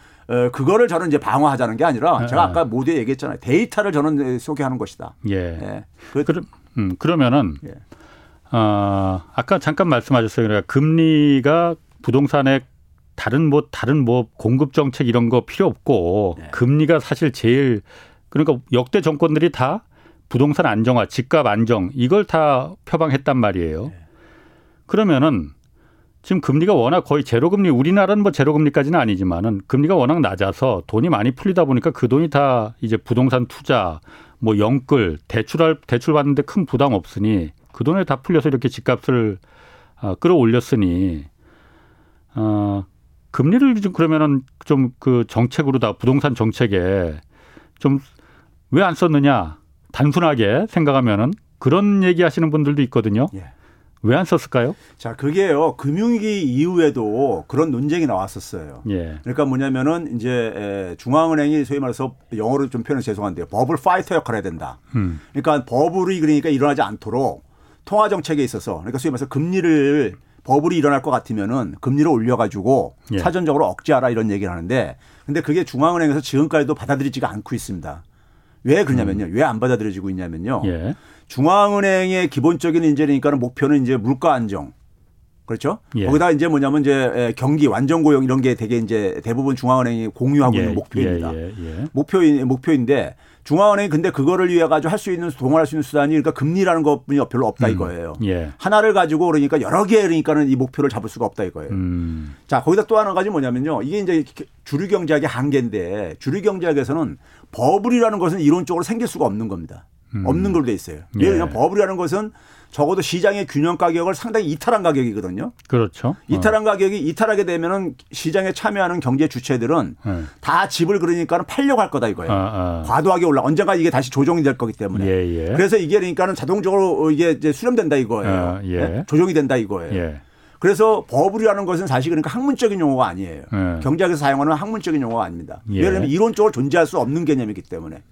그거를 저는 이제 방어하자는 게 아니라 예, 제가 아까 모두에 얘기했잖아요. 데이터를 저는 소개하는 것이다. 예. 예. 그, 그럼 음, 그러면은 예. 어, 아까 잠깐 말씀하셨어요. 그러니까 금리가 부동산에 다른 뭐 다른 뭐 공급 정책 이런 거 필요 없고 네. 금리가 사실 제일 그러니까 역대 정권들이 다 부동산 안정화, 집값 안정 이걸 다 표방했단 말이에요. 네. 그러면은 지금 금리가 워낙 거의 제로 금리 우리나라는 뭐 제로 금리까지는 아니지만은 금리가 워낙 낮아서 돈이 많이 풀리다 보니까 그 돈이 다 이제 부동산 투자 뭐 영끌 대출할 대출 받는데 큰 부담 없으니 그 돈에 다 풀려서 이렇게 집값을 어, 끌어올렸으니 어 금리를 좀 그러면은 좀 그 정책으로 다 부동산 정책에 좀 왜 안 썼느냐 단순하게 생각하면은 그런 얘기 하시는 분들도 있거든요. 예. 왜 안 썼을까요? 자, 그게요. 금융위기 이후에도 그런 논쟁이 나왔었어요. 예. 그러니까 뭐냐면은 이제 중앙은행이 소위 말해서 영어로 좀 표현을 죄송한데요. 버블 파이터 역할을 해야 된다. 음. 그러니까 버블이 그러니까 일어나지 않도록 통화 정책에 있어서 그러니까 소위 말해서 금리를 버블이 일어날 것 같으면은 금리를 올려가지고 예. 사전적으로 억제하라 이런 얘기를 하는데 근데 그게 중앙은행에서 지금까지도 받아들이지가 않고 있습니다. 왜 그러냐면요. 음. 왜안 받아들여지고 있냐면요. 예. 중앙은행의 기본적인 이제니까는 목표는 이제 물가 안정. 그렇죠? 예. 거기다 이제 뭐냐면 이제 경기 완전 고용 이런 게 되게 이제 대부분 중앙은행이 공유하고 예. 있는 목표입니다. 예. 예, 예. 목표인 목표인데 중앙은행이 근데 그거를 위해 가지고 할 수 있는 동원할 수 있는 수단이 그러니까 금리라는 것뿐이 별로 없다 음. 이거예요. 예. 하나를 가지고 그러니까 여러 개 그러니까는 이 목표를 잡을 수가 없다 이거예요. 음. 자 거기다 또 하나 가지 뭐냐면요. 이게 이제 주류 경제학의 한계인데 주류 경제학에서는 버블이라는 것은 이론적으로 생길 수가 없는 겁니다. 음. 없는 걸로 돼 있어요. 왜냐하면 예. 버블이라는 것은 적어도 시장의 균형 가격을 상당히 이탈한 가격이거든요. 그렇죠. 이탈한 어. 가격이 이탈하게 되면은 시장에 참여하는 경제 주체들은 네. 다 집을 그러니까는 팔려고 할 거다 이거예요. 아, 아. 과도하게 올라 언젠가 이게 다시 조정이 될 거기 때문에. 예, 예. 그래서 이게 그러니까는 자동적으로 이게 이제 수렴된다 이거예요. 아, 예. 네? 조정이 된다 이거예요. 예. 그래서 버블이라는 것은 사실 그러니까 학문적인 용어가 아니에요. 예. 경제학에서 사용하는 학문적인 용어가 아닙니다. 예. 왜냐하면 이론적으로 존재할 수 없는 개념이기 때문에.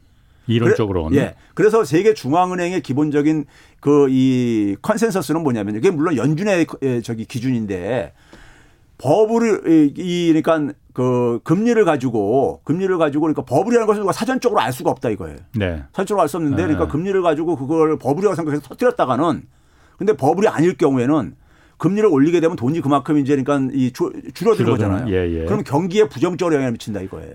이론적으로는. 그래, 예. 그래서 세계 중앙은행의 기본적인 그 이 컨센서스는 뭐냐면 이게 물론 연준의 저기 기준인데 버블을 이 그러니까 그 금리를 가지고 금리를 가지고 그러니까 버블이라는 것을 누가 사전적으로 알 수가 없다 이거예요. 네. 사전적으로 알 수 없는데 그러니까 네. 금리를 가지고 그걸 버블이라고 생각해서 터뜨렸다가는 근데 버블이 아닐 경우에는 금리를 올리게 되면 돈이 그만큼 이제 그러니까 이 줄어드는 거잖아요. 예, 예. 그럼 경기에 부정적으로 영향을 미친다 이거예요.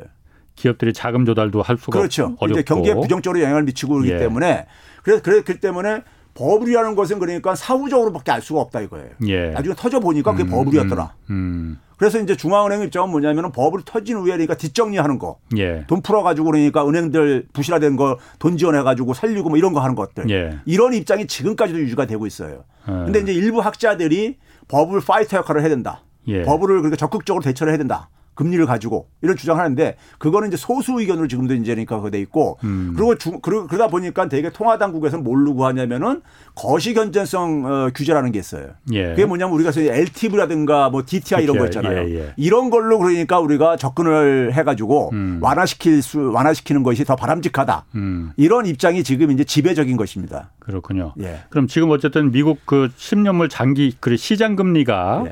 기업들이 자금 조달도 할 수가 그렇죠. 어렵고. 이제 경기에 부정적으로 영향을 미치고 그러기 예. 때문에 그래서 그렇기 때문에 버블이라는 것은 그러니까 사후적으로밖에 알 수가 없다 이거예요. 예. 나중에 터져 보니까 그게 음, 버블이었더라. 음, 음. 그래서 이제 중앙은행 입장은 뭐냐면은 버블이 터진 후에 그러니까 뒷정리하는 거, 예. 돈 풀어가지고 그러니까 은행들 부실화된 거 돈 지원해가지고 살리고 뭐 이런 거 하는 것들 예. 이런 입장이 지금까지도 유지가 되고 있어요. 예. 근데 이제 일부 학자들이 버블 파이터 역할을 해야 된다. 예. 버블을 그러니까 적극적으로 대처를 해야 된다. 금리를 가지고 이런 주장하는데 그거는 이제 소수 의견으로 지금도 이제 그러니까 그돼 있고 음. 그리고 주, 그러다 보니까 되게 통화 당국에서는 뭘로 하냐면은 거시 견제성 어, 규제라는 게 있어요. 예. 그게 뭐냐면 우리가 LTV라든가 뭐 DTI 이런 거 있잖아요. 예, 예. 이런 걸로 그러니까 우리가 접근을 해가지고 음. 완화시킬 수 완화시키는 것이 더 바람직하다. 음. 이런 입장이 지금 이제 지배적인 것입니다. 그렇군요. 예. 그럼 지금 어쨌든 미국 그 10년물 장기 그 시장 금리가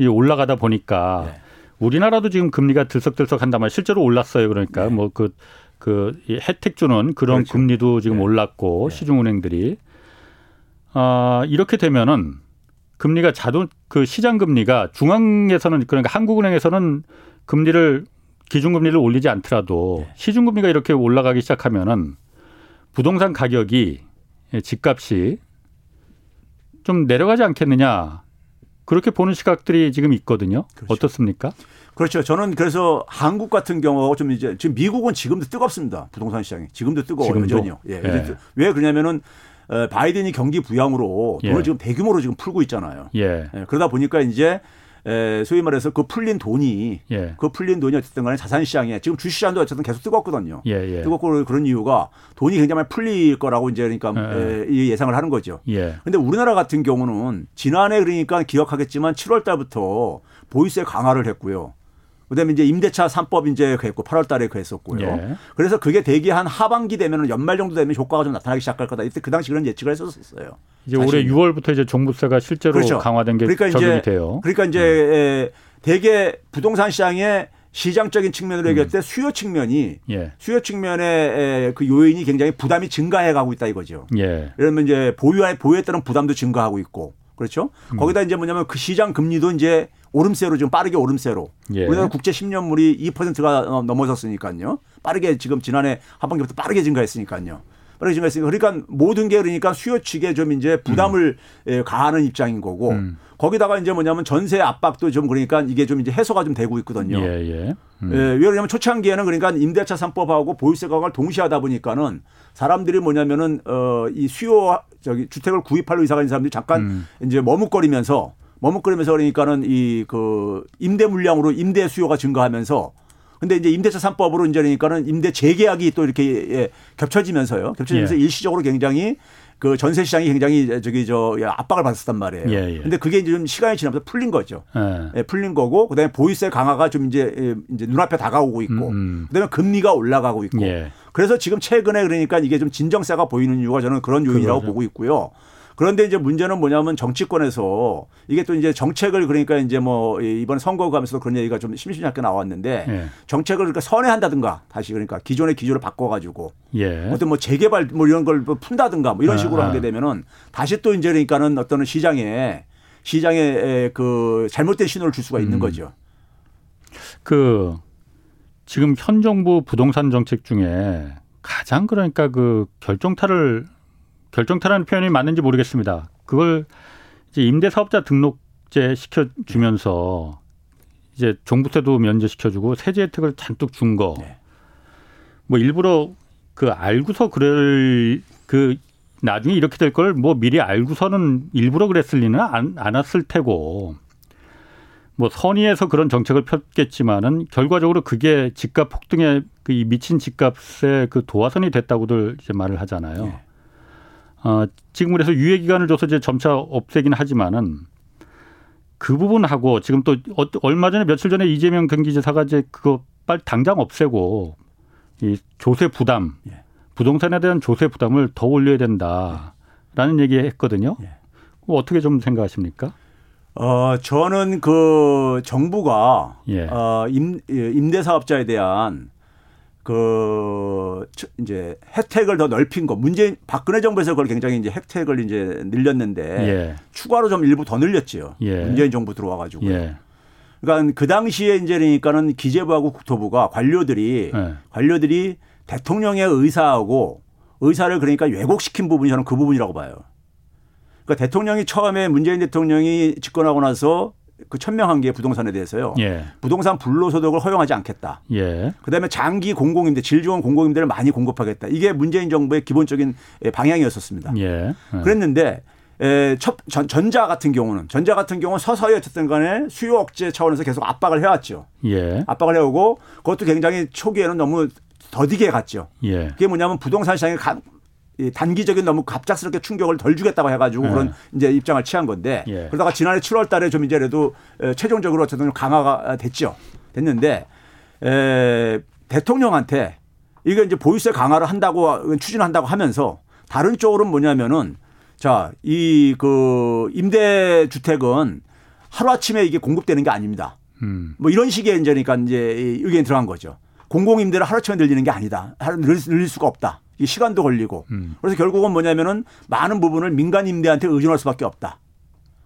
예. 올라가다 보니까 예. 우리나라도 지금 금리가 들썩들썩한단 말이에요. 실제로 올랐어요. 그러니까 네. 뭐그 그 혜택 주는 그런 그렇죠. 금리도 지금 네. 올랐고 네. 시중은행들이 아 이렇게 되면은 금리가 자동 그 시장 금리가 중앙에서는 그러니까 한국은행에서는 금리를 기준금리를 올리지 않더라도 네. 시중금리가 이렇게 올라가기 시작하면은 부동산 가격이 집값이 좀 내려가지 않겠느냐 그렇게 보는 시각들이 지금 있거든요. 그렇죠. 어떻습니까? 그렇죠. 저는 그래서 한국 같은 경우 좀 이제 지금 미국은 지금도 뜨겁습니다. 부동산 시장이 지금도 뜨거워요. 여전히요. 예. 예. 왜 그러냐면은 바이든이 경기 부양으로 돈을 예. 지금 대규모로 지금 풀고 있잖아요. 예. 예. 그러다 보니까 이제 에, 소위 말해서 그 풀린 돈이 예. 그 풀린 돈이 어쨌든 간에 자산 시장에 지금 주식 시장도 어쨌든 계속 뜨겁거든요. 예, 예. 뜨겁고 그런 이유가 돈이 굉장히 많이 풀릴 거라고 이제 그러니까 예. 에, 예상을 하는 거죠. 그런데 예. 우리나라 같은 경우는 지난해 그러니까 기억하겠지만 7월 달부터 보유세 강화를 했고요. 그다음에 이제 임대차 3법 이제 그랬고 8월 달에 그랬었고요. 예. 그래서 그게 대기 한 하반기 되면 연말 정도 되면 효과가 좀 나타나기 시작할 거다. 이때 그 당시 그런 예측을 했었어요. 이제 사실. 올해 6월부터 이제 종부세가 실제로 그렇죠. 강화된 게 그러니까 적용이 이제, 돼요. 그러니까 이제 음. 대개 부동산 시장에 시장적인 측면으로 얘기할 때 음. 수요 측면이 예. 수요 측면의 그 요인이 굉장히 부담이 증가해 가고 있다 이거죠. 예. 그러면 이제 보유에 보유에 따른 부담도 증가하고 있고 그렇죠. 음. 거기다 이제 뭐냐면 그 시장 금리도 이제 오름세로 지금 빠르게 오름세로. 예. 우리나라 국제 10년물이 2%가 넘어섰으니까요. 빠르게 지금 지난해 하반기부터 빠르게 증가했으니까요. 빠르게 증가했으니까 그러니까 모든 게 그러니까 수요 측에 좀 이제 부담을 음. 가하는 입장인 거고 음. 거기다가 이제 뭐냐면 전세 압박도 좀 그러니까 이게 좀 이제 해소가 좀 되고 있거든요. 예, 예. 음. 예, 왜 그러냐면 초창기에는 그러니까 임대차 3법하고 보유세 강화를 동시에 하다 보니까는 사람들이 뭐냐면은 어 이 수요 저기 주택을 구입하러 이사 가는 사람들이 잠깐 음. 이제 머뭇거리면서 머뭇거리면서 그러니까는 이 그 임대 물량으로 임대 수요가 증가하면서 근데 이제 임대차 3법으로 이제 그러니까는 임대 재계약이 또 이렇게 예, 겹쳐지면서요. 겹쳐지면서 예. 일시적으로 굉장히 그 전세 시장이 굉장히 저기 저 압박을 받았단 말이에요. 예, 예. 근데 그게 이제 좀 시간이 지나면서 풀린 거죠. 예. 예 풀린 거고 그다음에 보유세 강화가 좀 이제 예, 이제 눈앞에 다가오고 있고 음, 음. 그다음에 금리가 올라가고 있고 예. 그래서 지금 최근에 그러니까 이게 좀 진정세가 보이는 이유가 저는 그런 요인이라고 그거죠. 보고 있고요. 그런데 이제 문제는 뭐냐면 정치권에서 이게 또 이제 정책을 그러니까 이제 뭐 이번 선거 가면서 그런 얘기가 좀 심심찮게 나왔는데 예. 정책을 그러니까 선회한다든가 다시 그러니까 기존의 기조를 바꿔가지고 예. 어떤 뭐 재개발 뭐 이런 걸 푼다든가 뭐 이런 아, 식으로 아. 하게 되면은 다시 또 이제 그러니까는 어떤 시장에 시장에 그 잘못된 신호를 줄 수가 있는 음. 거죠. 그 지금 현 정부 부동산 정책 중에 가장 그러니까 그 결정타를 결정타라는 표현이 맞는지 모르겠습니다. 그걸 이제 임대사업자 등록제 시켜주면서 이제 종부세도 면제시켜주고 세제 혜택을 잔뜩 준 거. 네. 뭐 일부러 그 알고서 그럴 그 나중에 이렇게 될 걸 뭐 미리 알고서는 일부러 그랬을 리는 안, 않았을 테고 뭐 선의에서 그런 정책을 폈겠지만은 결과적으로 그게 집값 폭등에 그 미친 집값의 그 도화선이 됐다고들 이제 말을 하잖아요. 네. 어, 지금 그래서 유예 기간을 줘서 이제 점차 없애긴 하지만은 그 부분하고 지금 또 어, 얼마 전에 며칠 전에 이재명 경기지사가 이제 그거 빨리 당장 없애고 이 조세 부담, 예. 부동산에 대한 조세 부담을 더 올려야 된다라는 예. 얘기 했거든요. 예. 어떻게 좀 생각하십니까? 어, 저는 그 정부가 예. 어, 임, 예, 임대사업자에 대한 그 이제 혜택을 더 넓힌 거 문재인 박근혜 정부에서 그걸 굉장히 이제 혜택을 이제 늘렸는데 예. 추가로 좀 일부 더 늘렸지요. 예. 문재인 정부 들어와 가지고. 예. 그러니까 그 당시에 이제 그러니까는 기재부하고 국토부가 관료들이 예. 관료들이 대통령의 의사하고 의사를 그러니까 왜곡시킨 부분이 저는 그 부분이라고 봐요. 그러니까 대통령이 처음에 문재인 대통령이 집권하고 나서 그 천명한 게 부동산에 대해서요. 예. 부동산 불로소득을 허용하지 않겠다. 예. 그다음에 장기 공공임대, 질 좋은 공공임대를 많이 공급하겠다. 이게 문재인 정부의 기본적인 방향이었었습니다. 예. 예. 그랬는데 에, 첫, 전, 전자 같은 경우는 전자 같은 경우는 서서히 어쨌든 간에 수요 억제 차원에서 계속 압박을 해왔죠. 예. 압박을 해오고 그것도 굉장히 초기에는 너무 더디게 갔죠. 예. 그게 뭐냐면 부동산 시장에 가, 단기적인 너무 갑작스럽게 충격을 덜 주겠다고 해가지고 예. 그런 이제 입장을 취한 건데 예. 그러다가 지난해 7월 달에 좀 이제 그래도 최종적으로 어쨌든 강화가 됐죠. 됐는데 에, 대통령한테 이게 이제 보유세 강화를 한다고 추진한다고 하면서 다른 쪽으로는 뭐냐면은 자, 이 그 임대 주택은 하루아침에 이게 공급되는 게 아닙니다. 음. 뭐 이런 식의 이제 그러니까 이제 의견이 들어간 거죠. 공공임대를 하루아침에 늘리는 게 아니다. 늘릴 수가 없다. 이 시간도 걸리고. 음. 그래서 결국은 뭐냐면은 많은 부분을 민간 임대한테 의존할 수밖에 없다.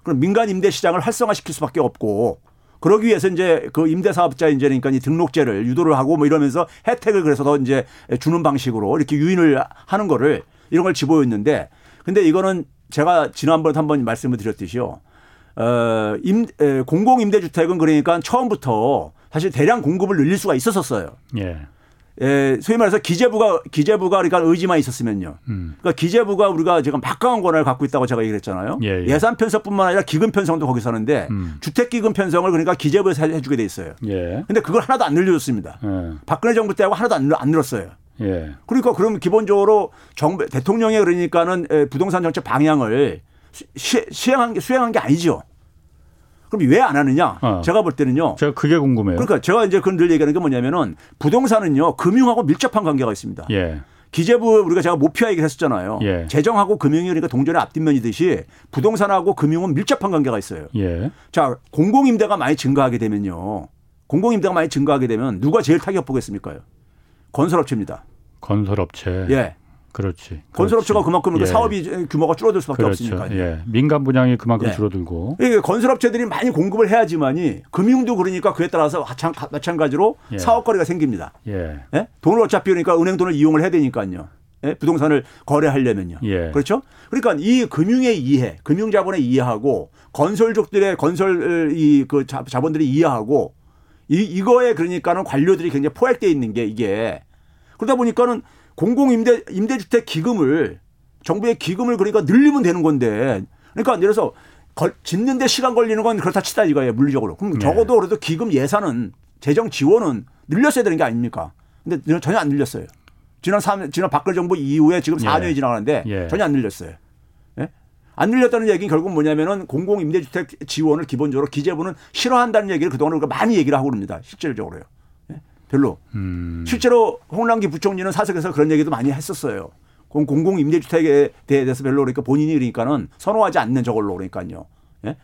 그럼 민간 임대 시장을 활성화시킬 수밖에 없고 그러기 위해서 이제 그 임대사업자 이제 그러니까 이 등록제를 유도를 하고 뭐 이러면서 혜택을 그래서 더 이제 주는 방식으로 이렇게 유인을 하는 거를 이런 걸 집어였는데 근데 이거는 제가 지난번에 한번 말씀을 드렸듯이요. 어, 임, 에, 공공임대주택은 그러니까 처음부터 사실 대량 공급을 늘릴 수가 있었었어요. 예. 예, 소위 말해서 기재부가 기재부가 그러니까 의지만 있었으면요. 음. 그러니까 기재부가 우리가 지금 막강한 권한을 갖고 있다고 제가 얘기를 했잖아요. 예, 예. 산 편성뿐만 아니라 기금 편성도 거기서 하는데 음. 주택 기금 편성을 그러니까 기재부에서 해주게 돼 있어요. 예. 근데 그걸 하나도 안 늘려줬습니다. 예. 박근혜 정부 때하고 하나도 안, 안 늘었어요. 예. 그러니까 그럼 기본적으로 정부 대통령의 그러니까는 부동산 정책 방향을 시, 시행한 게 수행한 게 아니죠. 그럼 왜 안 하느냐? 어. 제가 볼 때는요. 제가 그게 궁금해요. 그러니까 제가 이제 그늘 얘기하는 게 뭐냐면은 부동산은요 금융하고 밀접한 관계가 있습니다. 예. 기재부 우리가 제가 모피아 얘기를 했었잖아요. 예. 재정하고 금융이 그러니까 동전의 앞뒷면이듯이 부동산하고 금융은 밀접한 관계가 있어요. 예. 자 공공임대가 많이 증가하게 되면요. 공공임대가 많이 증가하게 되면 누가 제일 타격 보겠습니까? 건설업체입니다. 건설업체. 예. 그렇지. 건설업체가 그만큼 예. 사업이 규모가 줄어들 수밖에 그렇죠. 없으니까. 예. 민간 분양이 그만큼 예. 줄어들고. 예. 건설업체들이 많이 공급을 해야지만이 금융도 그러니까 그에 따라서 마찬가지로 예. 사업거리가 생깁니다. 예. 예. 돈을 어차피 그러니까 은행 돈을 이용을 해야 되니까요. 예? 부동산을 거래하려면요. 예. 그렇죠? 그러니까 이 금융의 이해, 금융 자본의 이해하고 건설족들의 건설 이 그 자본들이 이해하고 이 이거에 그러니까는 관료들이 굉장히 포획되어 있는 게 이게 그러다 보니까는 공공 임대 임대주택 기금을 정부의 기금을 그러니까 늘리면 되는 건데 그러니까 예를 들어서 짓는데 시간 걸리는 건 그렇다 치다 이거예요 물리적으로 그럼 네. 적어도 그래도 기금 예산은 재정 지원은 늘렸어야 되는 게 아닙니까? 근데 전혀 안 늘렸어요. 지난 3 지난 박근혜 정부 이후에 지금 4년이 예. 지나가는데 예. 전혀 안 늘렸어요. 예? 안 늘렸다는 얘기는 결국 뭐냐면은 공공 임대주택 지원을 기본적으로 기재부는 싫어한다는 얘기를 그동안 우리가 많이 얘기를 하고 그럽니다. 실질적으로요. 별로. 음. 실제로 홍남기 부총리는 사석에서 그런 얘기도 많이 했었어요. 공공 임대주택에 대해서 별로 그러니까 본인이 그러니까는 선호하지 않는 저걸로 그러니까요. 예?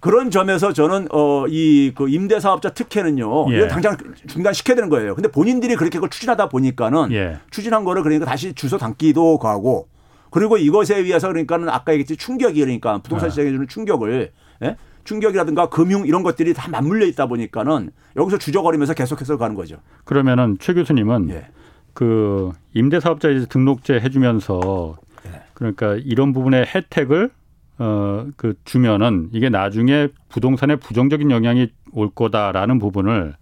그런 점에서 저는 어이 그 임대 사업자 특혜는요. 예. 이거 당장 중단시켜야 되는 거예요. 근데 본인들이 그렇게 그걸 추진하다 보니까는 예. 추진한 거를 그러니까 다시 주소 담기도 하고 그리고 이것에 의해서 그러니까는 아까 얘기했지 충격이 그러니까 부동산 아. 시장에 주는 충격을 예? 충격이라든가 금융 이런 것들이 다 맞물려 있다 보니까는 여기서 주저거리면서 계속해서 가는 거죠. 그러면은 최 교수님은 예. 그 임대사업자 이제 등록제 해주면서 예. 그러니까 이런 부분의 혜택을 어 그 주면은 이게 나중에 부동산에 부정적인 영향이 올 거다라는 부분을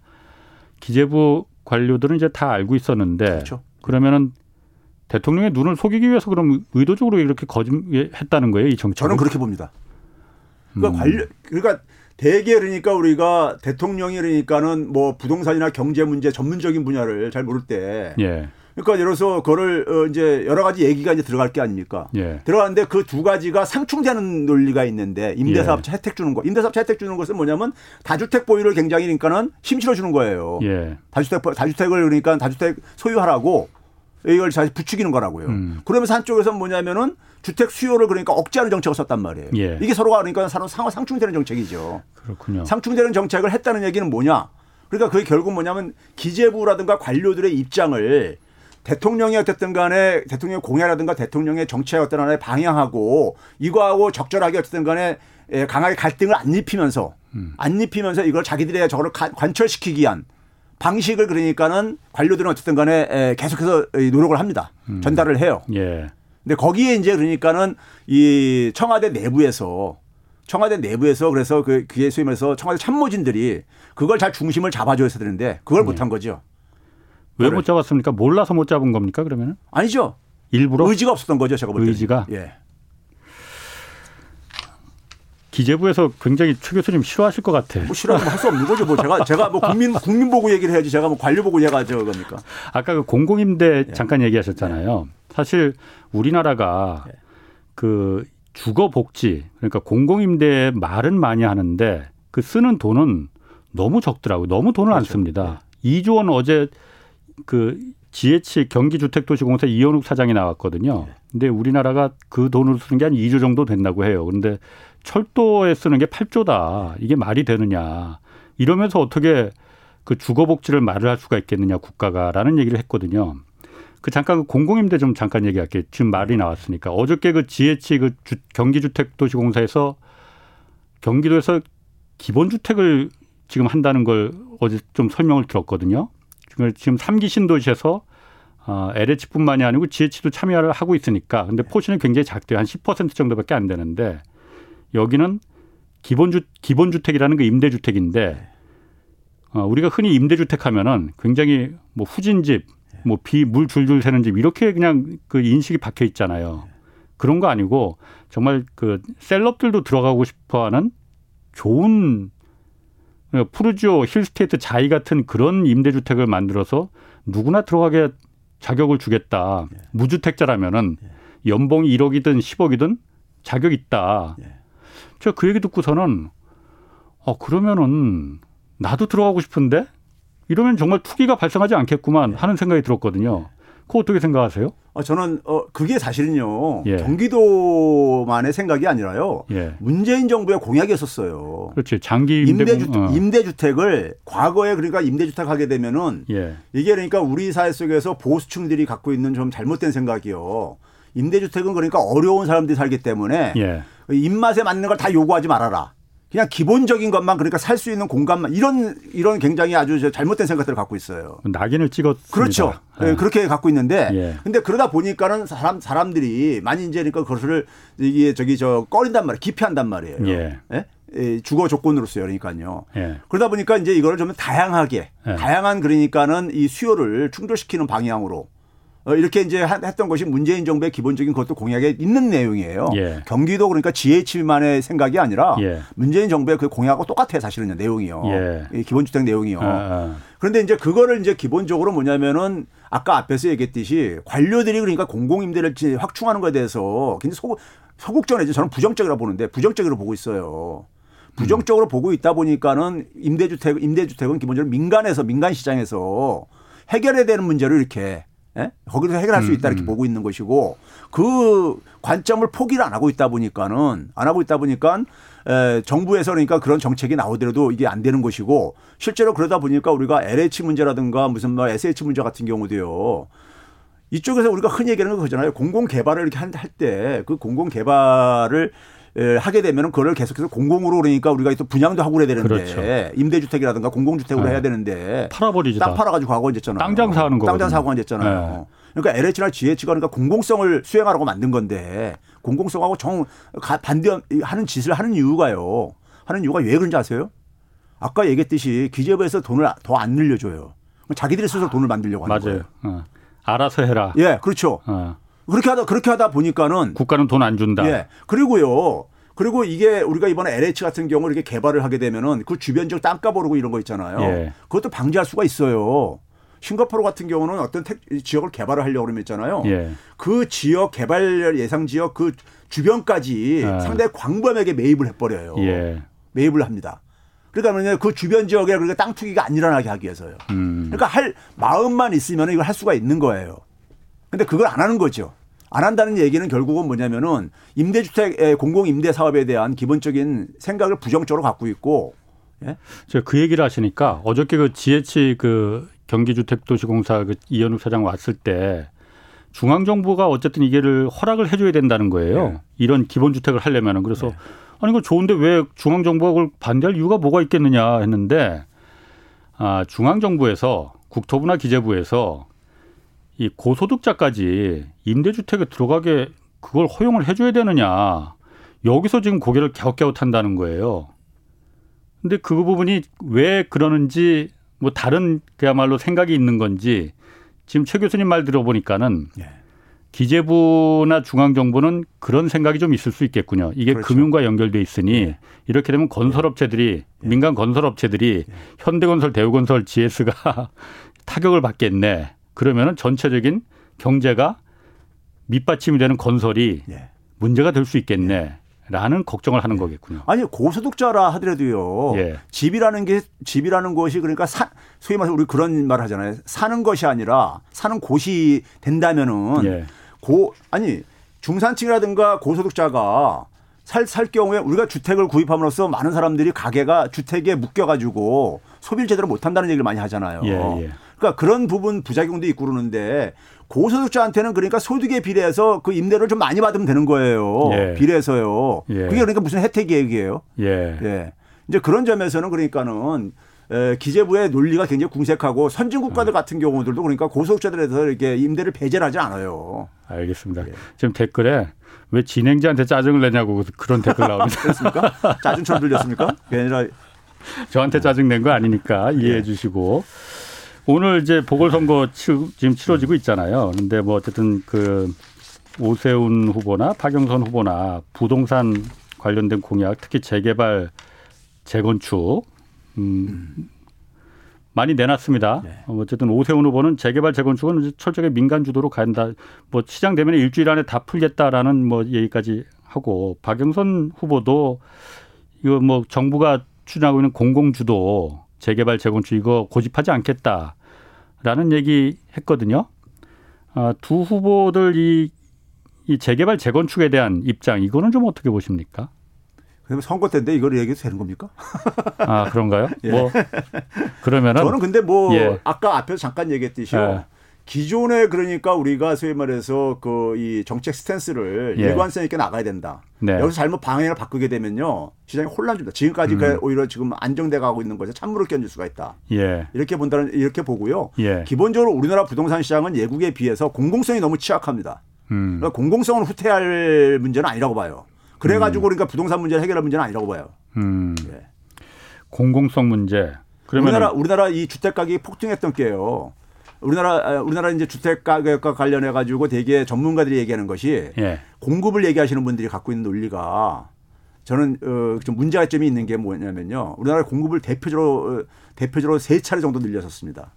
기재부 관료들은 이제 다 알고 있었는데 그렇죠. 그러면은 대통령의 눈을 속이기 위해서 그럼 의도적으로 이렇게 거짓했다는 거예요, 이 정책. 저는 그렇게 봅니다. 그러니까 음. 관련 그러니까 대개 그러니까 우리가 대통령이 그러니까는 뭐 부동산이나 경제 문제 전문적인 분야를 잘 모를 때 예. 그러니까 예를 들어서 그거를 어 이제 여러 가지 얘기가 이제 들어갈 게 아닙니까? 예. 들어가는데 그 두 가지가 상충되는 논리가 있는데 임대사업자 예. 혜택 주는 거. 임대사업자 혜택 주는 것은 뭐냐면 다주택 보유를 굉장히 그러니까는 힘실어 주는 거예요. 예. 다주택 다주택을 그러니까 다주택 소유하라고 이걸 잘 부추기는 거라고요. 음. 그러면서 한쪽에서는 뭐냐면은 주택 수요를 그러니까 억제하는 정책을 썼단 말이에요. 예. 이게 서로가 그러니까 서로 상호 상충되는 정책이죠. 그렇군요. 상충되는 정책을 했다는 얘기는 뭐냐? 그러니까 그게 결국 뭐냐면 기재부라든가 관료들의 입장을 대통령이 어쨌든 간에 대통령의 공약이라든가 대통령의 정책의 어떤 하나의 방향하고 이거하고 적절하게 어쨌든 간에 예, 강하게 갈등을 안 입히면서 음. 안 입히면서 이걸 자기들의 저거를 관철시키기 위한 방식을 그러니까는 관료들은 어쨌든 간에 계속해서 노력을 합니다. 음. 전달을 해요. 예. 근데 거기에 이제 그러니까는 이 청와대 내부에서 청와대 내부에서 그래서 그 그게 소위 말해서 청와대 참모진들이 그걸 잘 중심을 잡아줘야 되는데 그걸 네. 못한 거죠. 왜 못 잡았습니까? 몰라서 못 잡은 겁니까 그러면은? 아니죠. 일부러 의지가 없었던 거죠. 제가 볼 때. 의지가. 예. 기재부에서 굉장히 최 교수님 싫어하실 것 같아. 뭐 싫어하면 할 수 없는 거죠. 뭐 제가 제가 뭐 국민 국민 보고 얘기를 해야지 제가 뭐 관료 보고 얘가 저 겁니까? 아까 그 공공임대 예. 잠깐 얘기하셨잖아요. 예. 사실 우리나라가 예. 그 주거 복지 그러니까 공공 임대 말은 많이 하는데 그 쓰는 돈은 너무 적더라고요. 너무 돈을 그렇죠. 안 씁니다. 예. 2조 원 어제 그 GH 경기주택도시공사 이현욱 사장이 나왔거든요. 예. 근데 우리나라가 그 돈으로 쓰는 게 한 2조 정도 된다고 해요. 그런데 철도에 쓰는 게 8조다. 이게 말이 되느냐. 이러면서 어떻게 그 주거복지를 말을 할 수가 있겠느냐 국가가라는 얘기를 했거든요. 그 잠깐 그 공공임대 좀 잠깐 얘기할게요. 지금 말이 나왔으니까 어저께 그 GH 그 주, 경기주택도시공사에서 경기도에서 기본주택을 지금 한다는 걸 어제 좀 설명을 들었거든요. 지금 삼기 신도시에서 어, LH뿐만이 아니고 GH도 참여를 하고 있으니까 근데 포션이 굉장히 작대요. 한 10% 정도밖에 안 되는데 여기는 기본주 기본주택이라는 그 임대주택인데 어, 우리가 흔히 임대주택 하면은 굉장히 뭐 후진집, 뭐 비 물 줄줄 새는 집 이렇게 그냥 그 인식이 박혀 있잖아요. 그런 거 아니고 정말 그 셀럽들도 들어가고 싶어하는 좋은 푸르지오 힐스테이트 자이 같은 그런 임대주택을 만들어서 누구나 들어가게 자격을 주겠다. 무주택자라면은 연봉이 1억이든 10억이든 자격 있다. 제가 그 얘기 듣고서는 어 그러면은 나도 들어가고 싶은데 이러면 정말 투기가 발생하지 않겠구만 네. 하는 생각이 들었거든요. 그거 어떻게 생각하세요? 어, 저는 어, 그게 사실은요 예. 경기도만의 생각이 아니라요 예. 문재인 정부의 공약이었었어요. 그렇지 장기 임대주택 어. 임대주택을 과거에 그러니까 임대주택 하게 되면은 예. 이게 그러니까 우리 사회 속에서 보수층들이 갖고 있는 좀 잘못된 생각이요. 임대주택은 그러니까 어려운 사람들이 살기 때문에 예. 입맛에 맞는 걸 다 요구하지 말아라. 그냥 기본적인 것만 그러니까 살 수 있는 공간만 이런 이런 굉장히 아주 잘못된 생각들을 갖고 있어요. 낙인을 찍었 그렇죠. 네. 그렇게 갖고 있는데 예. 근데 그러다 보니까는 사람 사람들이 많이 이제 그러니까 그것을 이게 저기 저 꺼린단 말이에요. 기피한단 말이에요. 예. 예? 주거 조건으로서요. 그러니까요. 예. 그러다 보니까 이제 이거를 좀 다양하게 예. 다양한 그러니까는 이 수요를 충족시키는 방향으로 어, 이렇게 이제 했던 것이 문재인 정부의 기본적인 것도 공약에 있는 내용이에요. 예. 경기도 그러니까 GH만의 생각이 아니라 예. 문재인 정부의 그 공약하고 똑같아요. 사실은 내용이요. 예. 기본주택 내용이요. 아, 아. 그런데 이제 그거를 이제 기본적으로 뭐냐면은 아까 앞에서 얘기했듯이 관료들이 그러니까 공공임대를 확충하는 것에 대해서 굉장히 소극, 소극적이죠. 저는 부정적이라고 보는데 부정적으로 보고 있어요. 부정적으로 음. 보고 있다 보니까는 임대주택, 임대주택은 기본적으로 민간에서 민간 시장에서 해결해야 되는 문제를 이렇게 예? 거기서 해결할 수 있다 이렇게 음, 음. 보고 있는 것이고 그 관점을 포기를 안 하고 있다 보니까는 안 하고 있다 보니까 에, 정부에서 그러니까 그런 정책이 나오더라도 이게 안 되는 것이고 실제로 그러다 보니까 우리가 LH 문제라든가 무슨 뭐 SH 문제 같은 경우도요. 이쪽에서 우리가 흔히 얘기하는 거 그잖아요. 공공 개발을 이렇게 할 때 그 공공 개발을 예, 하게 되면 그거를 계속해서 공공으로 그러니까 우리가 또 분양도 하고 그래야 되는데 그렇죠. 임대주택이라든가 공공주택으로 네. 해야 되는데 팔아버리죠. 땅 팔아가지고 하고 앉았잖아요. 땅 장사하는 거. 땅 장사하고 앉았잖아요. 네. 그러니까 LH나 GH가 그러니까 공공성을 수행하라고 만든 건데 공공성하고 정 반대하는 짓을 하는 이유가요. 하는 이유가 왜 그런지 아세요? 아까 얘기했듯이 기재부에서 돈을 더 안 늘려줘요. 자기들이 스스로 돈을 만들려고 하는 맞아요. 거예요. 어. 알아서 해라. 예, 그렇죠. 어. 그렇게 하다 그렇게 하다 보니까는 국가는 돈 안 준다. 예. 그리고요. 그리고 이게 우리가 이번에 LH 같은 경우 이렇게 개발을 하게 되면은 그 주변 지 땅값 오르고 이런 거 있잖아요. 예. 그것도 방지할 수가 있어요. 싱가포르 같은 경우는 어떤 택, 지역을 개발을 하려고 그러면 있잖아요. 예. 그 지역 개발 예상 지역 그 주변까지 아. 상당히 광범위하게 매입을 해버려요. 예. 매입을 합니다. 그러니까 그 주변 지역에 그러니까 땅 투기가 안 일어나게 하기 위해서요. 음. 그러니까 할 마음만 있으면 이걸 할 수가 있는 거예요. 근데 그걸 안 하는 거죠. 안 한다는 얘기는 결국은 뭐냐면은 임대주택 공공 임대 사업에 대한 기본적인 생각을 부정적으로 갖고 있고 예? 제가 그 얘기를 하시니까 어저께 그 GH 그 경기주택도시공사 그 이현욱 사장 왔을 때 중앙 정부가 어쨌든 이게를 허락을 해줘야 된다는 거예요. 네. 이런 기본 주택을 하려면은 그래서 네. 아니 이거 좋은데 왜 중앙 정부가 그걸 반대할 이유가 뭐가 있겠느냐 했는데 아 중앙 정부에서 국토부나 기재부에서 이 고소득자까지 임대주택에 들어가게 그걸 허용을 해줘야 되느냐. 여기서 지금 고개를 갸웃갸웃한다는 거예요. 근데 그 부분이 왜 그러는지 뭐 다른 그야말로 생각이 있는 건지 지금 최 교수님 말 들어보니까는 예. 기재부나 중앙정부는 그런 생각이 좀 있을 수 있겠군요. 이게 그렇죠. 금융과 연결돼 있으니 네. 이렇게 되면 건설업체들이 네. 민간 건설업체들이 네. 현대건설, 대우건설, GS가 타격을 받겠네. 그러면은 전체적인 경제가 밑받침이 되는 건설이 예. 문제가 될 수 있겠네. 라는 걱정을 하는 예. 거겠군요. 아니 고소득자라 하더라도요. 예. 집이라는 게 집이라는 것이 그러니까 사, 소위 말해서 우리 그런 말 하잖아요. 사는 것이 아니라 사는 곳이 된다면은 예. 고 아니 중산층이라든가 고소득자가 살, 살 경우에 우리가 주택을 구입함으로써 많은 사람들이 가게가 주택에 묶여가지고 소비를 제대로 못한다는 얘기를 많이 하잖아요. 예, 예. 그러니까 그런 부분 부작용도 있고 그러는데 고소득자한테는 그러니까 소득에 비례해서 그 임대료를 좀 많이 받으면 되는 거예요. 예. 비례해서요. 예. 그게 그러니까 무슨 혜택 계획이에요. 예. 예. 이제 그런 점에서는 그러니까는 에, 기재부의 논리가 굉장히 궁색하고 선진 국가들 음. 같은 경우들도 그러니까 고소득자들에 대해서 이렇게 임대를 배제를 하지 않아요. 알겠습니다. 예. 지금 댓글에 왜 진행자한테 짜증을 내냐고 그런 댓글 나옵니다. 그렇습니까? 짜증처럼 들렸습니까? 그게 아니라 저한테 짜증 낸 거 아니니까 이해해 예. 주시고 오늘 이제 보궐선거 지금 치러지고 있잖아요. 그런데 뭐 어쨌든 그 오세훈 후보나 박영선 후보나 부동산 관련된 공약, 특히 재개발, 재건축, 음, 많이 내놨습니다. 네. 어쨌든 오세훈 후보는 재개발, 재건축은 철저하게 민간 주도로 간다. 뭐 시장 되면 일주일 안에 다 풀겠다라는 뭐 얘기까지 하고 박영선 후보도 이거 뭐 정부가 추진하고 있는 공공 주도 재개발 재건축 이거 고집하지 않겠다라는 얘기 했거든요. 아, 두 후보들 이, 이 재개발 재건축에 대한 입장 이거는 좀 어떻게 보십니까? 그러면 선거 때인데 이걸 얘기해도 되는 겁니까? 아 그런가요? 예. 뭐 그러면은 저는 근데 뭐 예. 아까 앞에서 잠깐 얘기했듯이요. 예. 기존에 그러니까 우리가 소위 말해서 그 이 정책 스탠스를 예. 일관성 있게 나가야 된다. 네. 여기서 잘못 방향을 바꾸게 되면요 시장이 혼란 줍니다. 지금까지 음. 오히려 지금 안정돼 가고 있는 것에 찬물을 끼얹을 수가 있다. 예. 이렇게 본다는 이렇게 보고요. 예. 기본적으로 우리나라 부동산 시장은 예국에 비해서 공공성이 너무 취약합니다. 음. 그러니까 공공성을 후퇴할 문제는 아니라고 봐요. 그래가지고 음. 그러니까 부동산 문제를 해결할 문제는 아니라고 봐요. 음. 예. 공공성 문제. 그러면 우리나라 우리나라 이 주택 가격이 폭등했던 게요. 우리나라 아, 우리나라 이제 주택 가격과 관련해 가지고 대개 전문가들이 얘기하는 것이 예. 공급을 얘기하시는 분들이 갖고 있는 논리가 저는 어, 좀 문제가 점이 있는 게 뭐냐면요. 우리나라 공급을 대표적으로 어, 대표적으로 세 차례 정도 늘렸었습니다.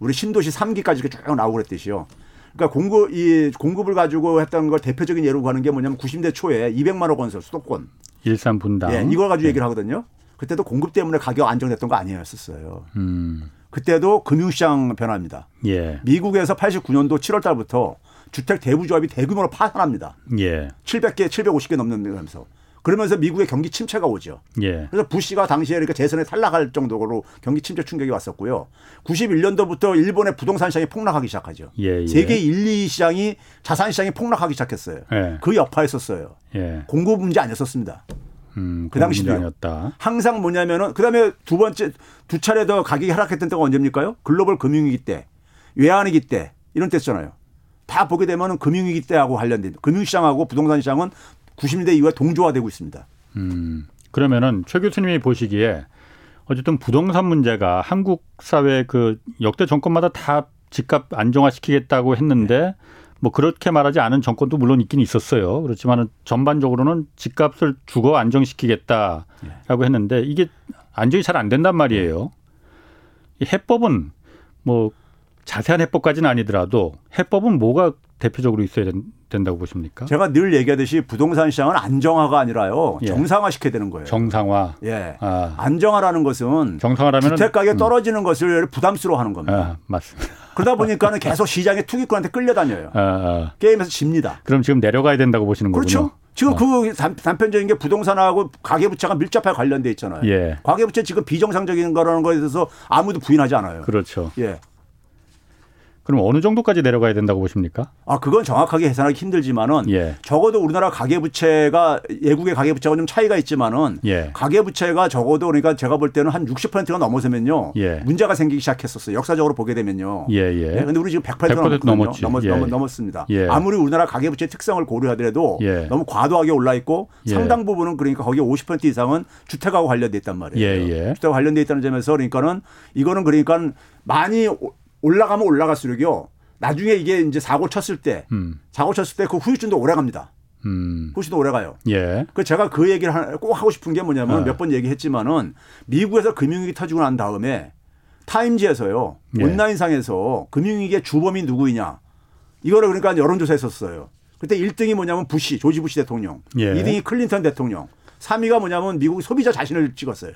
우리 신도시 3기까지 쭉 나오고 그랬듯이요. 그러니까 공급 이 공급을 가지고 했던 걸 대표적인 예로 가는 게 뭐냐면 90대 초에 200만 원 건설 수도권 일산 분당 예, 이걸 가지고 네. 얘기를 하거든요. 그때도 공급 때문에 가격 안정됐던 거 아니었었어요. 음. 그때도 금융시장 변화입니다. 예. 미국에서 89년도 7월 달부터 주택 대부조합이 대규모로 파산합니다. 예. 700개, 750개 넘는 면서 그러면서 미국의 경기 침체가 오죠. 예. 그래서 부시가 당시에 그러니까 재선에 탈락할 정도로 경기 침체 충격이 왔었고요. 91년도부터 일본의 부동산 시장이 폭락하기 시작하죠. 예, 예. 세계 1, 2 시장이 자산 시장이 폭락하기 시작했어요. 예. 그 여파였었어요. 예. 공급 문제 아니었었습니다. 음, 그 당시도 아니었다. 항상 뭐냐면은 그다음에 두 번째 두 차례 더 가격이 하락했던 때가 언제입니까요? 글로벌 금융위기 때, 외환위기 때 이런 때잖아요. 다 보게 되면은 금융위기 때하고 관련된 금융시장하고 부동산 시장은 90년대 이후에 동조화되고 있습니다. 음, 그러면은 최 교수님이 보시기에 어쨌든 부동산 문제가 한국 사회 그 역대 정권마다 다 집값 안정화시키겠다고 했는데 네. 뭐 그렇게 말하지 않은 정권도 물론 있긴 있었어요. 그렇지만은 전반적으로는 집값을 주거 안정시키겠다라고 네. 했는데 이게 안정이 잘 안 된단 말이에요. 이 해법은 뭐 자세한 해법까지는 아니더라도 해법은 뭐가 대표적으로 있어야 된다고 보십니까? 제가 늘 얘기하듯이 부동산 시장은 안정화가 아니라요. 예. 정상화 시켜야 되는 거예요. 정상화. 예. 아. 안정화라는 것은 정상화라면 주택 가격 음. 떨어지는 음. 것을 부담스러워하는 겁니다. 아, 맞습니다. 그러다 보니까는 계속 시장에 투기꾼한테 끌려다녀요. 아, 아. 게임에서 집니다. 그럼 지금 내려가야 된다고 보시는 거군요. 그렇죠. 지금 어. 그 단편적인 게 부동산하고 가계부채가 밀접하게 관련돼 있잖아요. 예. 가계부채 지금 비정상적인 거라는 거에 대해서 아무도 부인하지 않아요. 그렇죠. 예. 그럼 어느 정도까지 내려가야 된다고 보십니까? 아, 그건 정확하게 계산하기 힘들지만은 예. 적어도 우리나라 가계부채가 예국의 가계부채가 좀 차이가 있지만은 예. 가계부채가 적어도 그러니까 제가 볼 때는 한 60%가 넘어서면요. 예. 문제가 생기기 시작했었어요. 역사적으로 보게 되면요. 예, 예. 네, 근데 우리 지금 100%, 100% 넘었죠. 넘었, 예. 넘었습니다. 예. 아무리 우리나라 가계부채 특성을 고려하더라도 예. 너무 과도하게 올라 있고 예. 상당 부분은 그러니까 거기 50% 이상은 주택하고 관련돼 있단 말이에요. 주택과 관련돼 있다는 점에서 그러니까는 이거는 그러니까 많이 올라가면 올라갈수록요. 나중에 이게 이제 사고 쳤을 때 음. 사고 쳤을 때 그 후유증도 오래 갑니다. 음. 후유증도 오래 가요. 예. 그 제가 그 얘기를 꼭 하고 싶은 게 뭐냐면 아. 몇번 얘기했지만은 미국에서 금융위기 터지고 난 다음에 타임지에서요 예. 온라인상에서 금융위기의 주범이 누구이냐 이거를 그러니까 여론조사했었어요. 그때 1등이 뭐냐면 부시 조지 부시 대통령, 예. 2등이 클린턴 대통령, 3위가 뭐냐면 미국 소비자 자신을 찍었어요.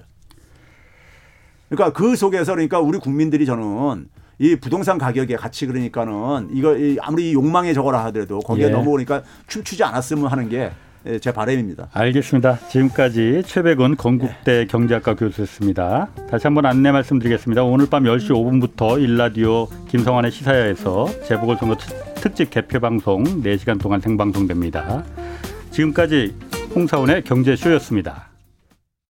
그러니까 그 속에서 그러니까 우리 국민들이 저는 이 부동산 가격에 같이 그러니까는 이거 아무리 욕망의 저거라 하더라도 거기에 예. 넘어오니까 춤추지 않았으면 하는 게제 예, 바람입니다. 알겠습니다. 지금까지 최백운 건국대 네. 경제학과 교수였습니다. 다시 한번 안내 말씀드리겠습니다. 오늘 밤 10시 5분부터 일라디오 김성환의 시사야에서 재보궐선거 특집 개표 방송 4시간 동안 생방송됩니다. 지금까지 홍사원의 경제쇼였습니다.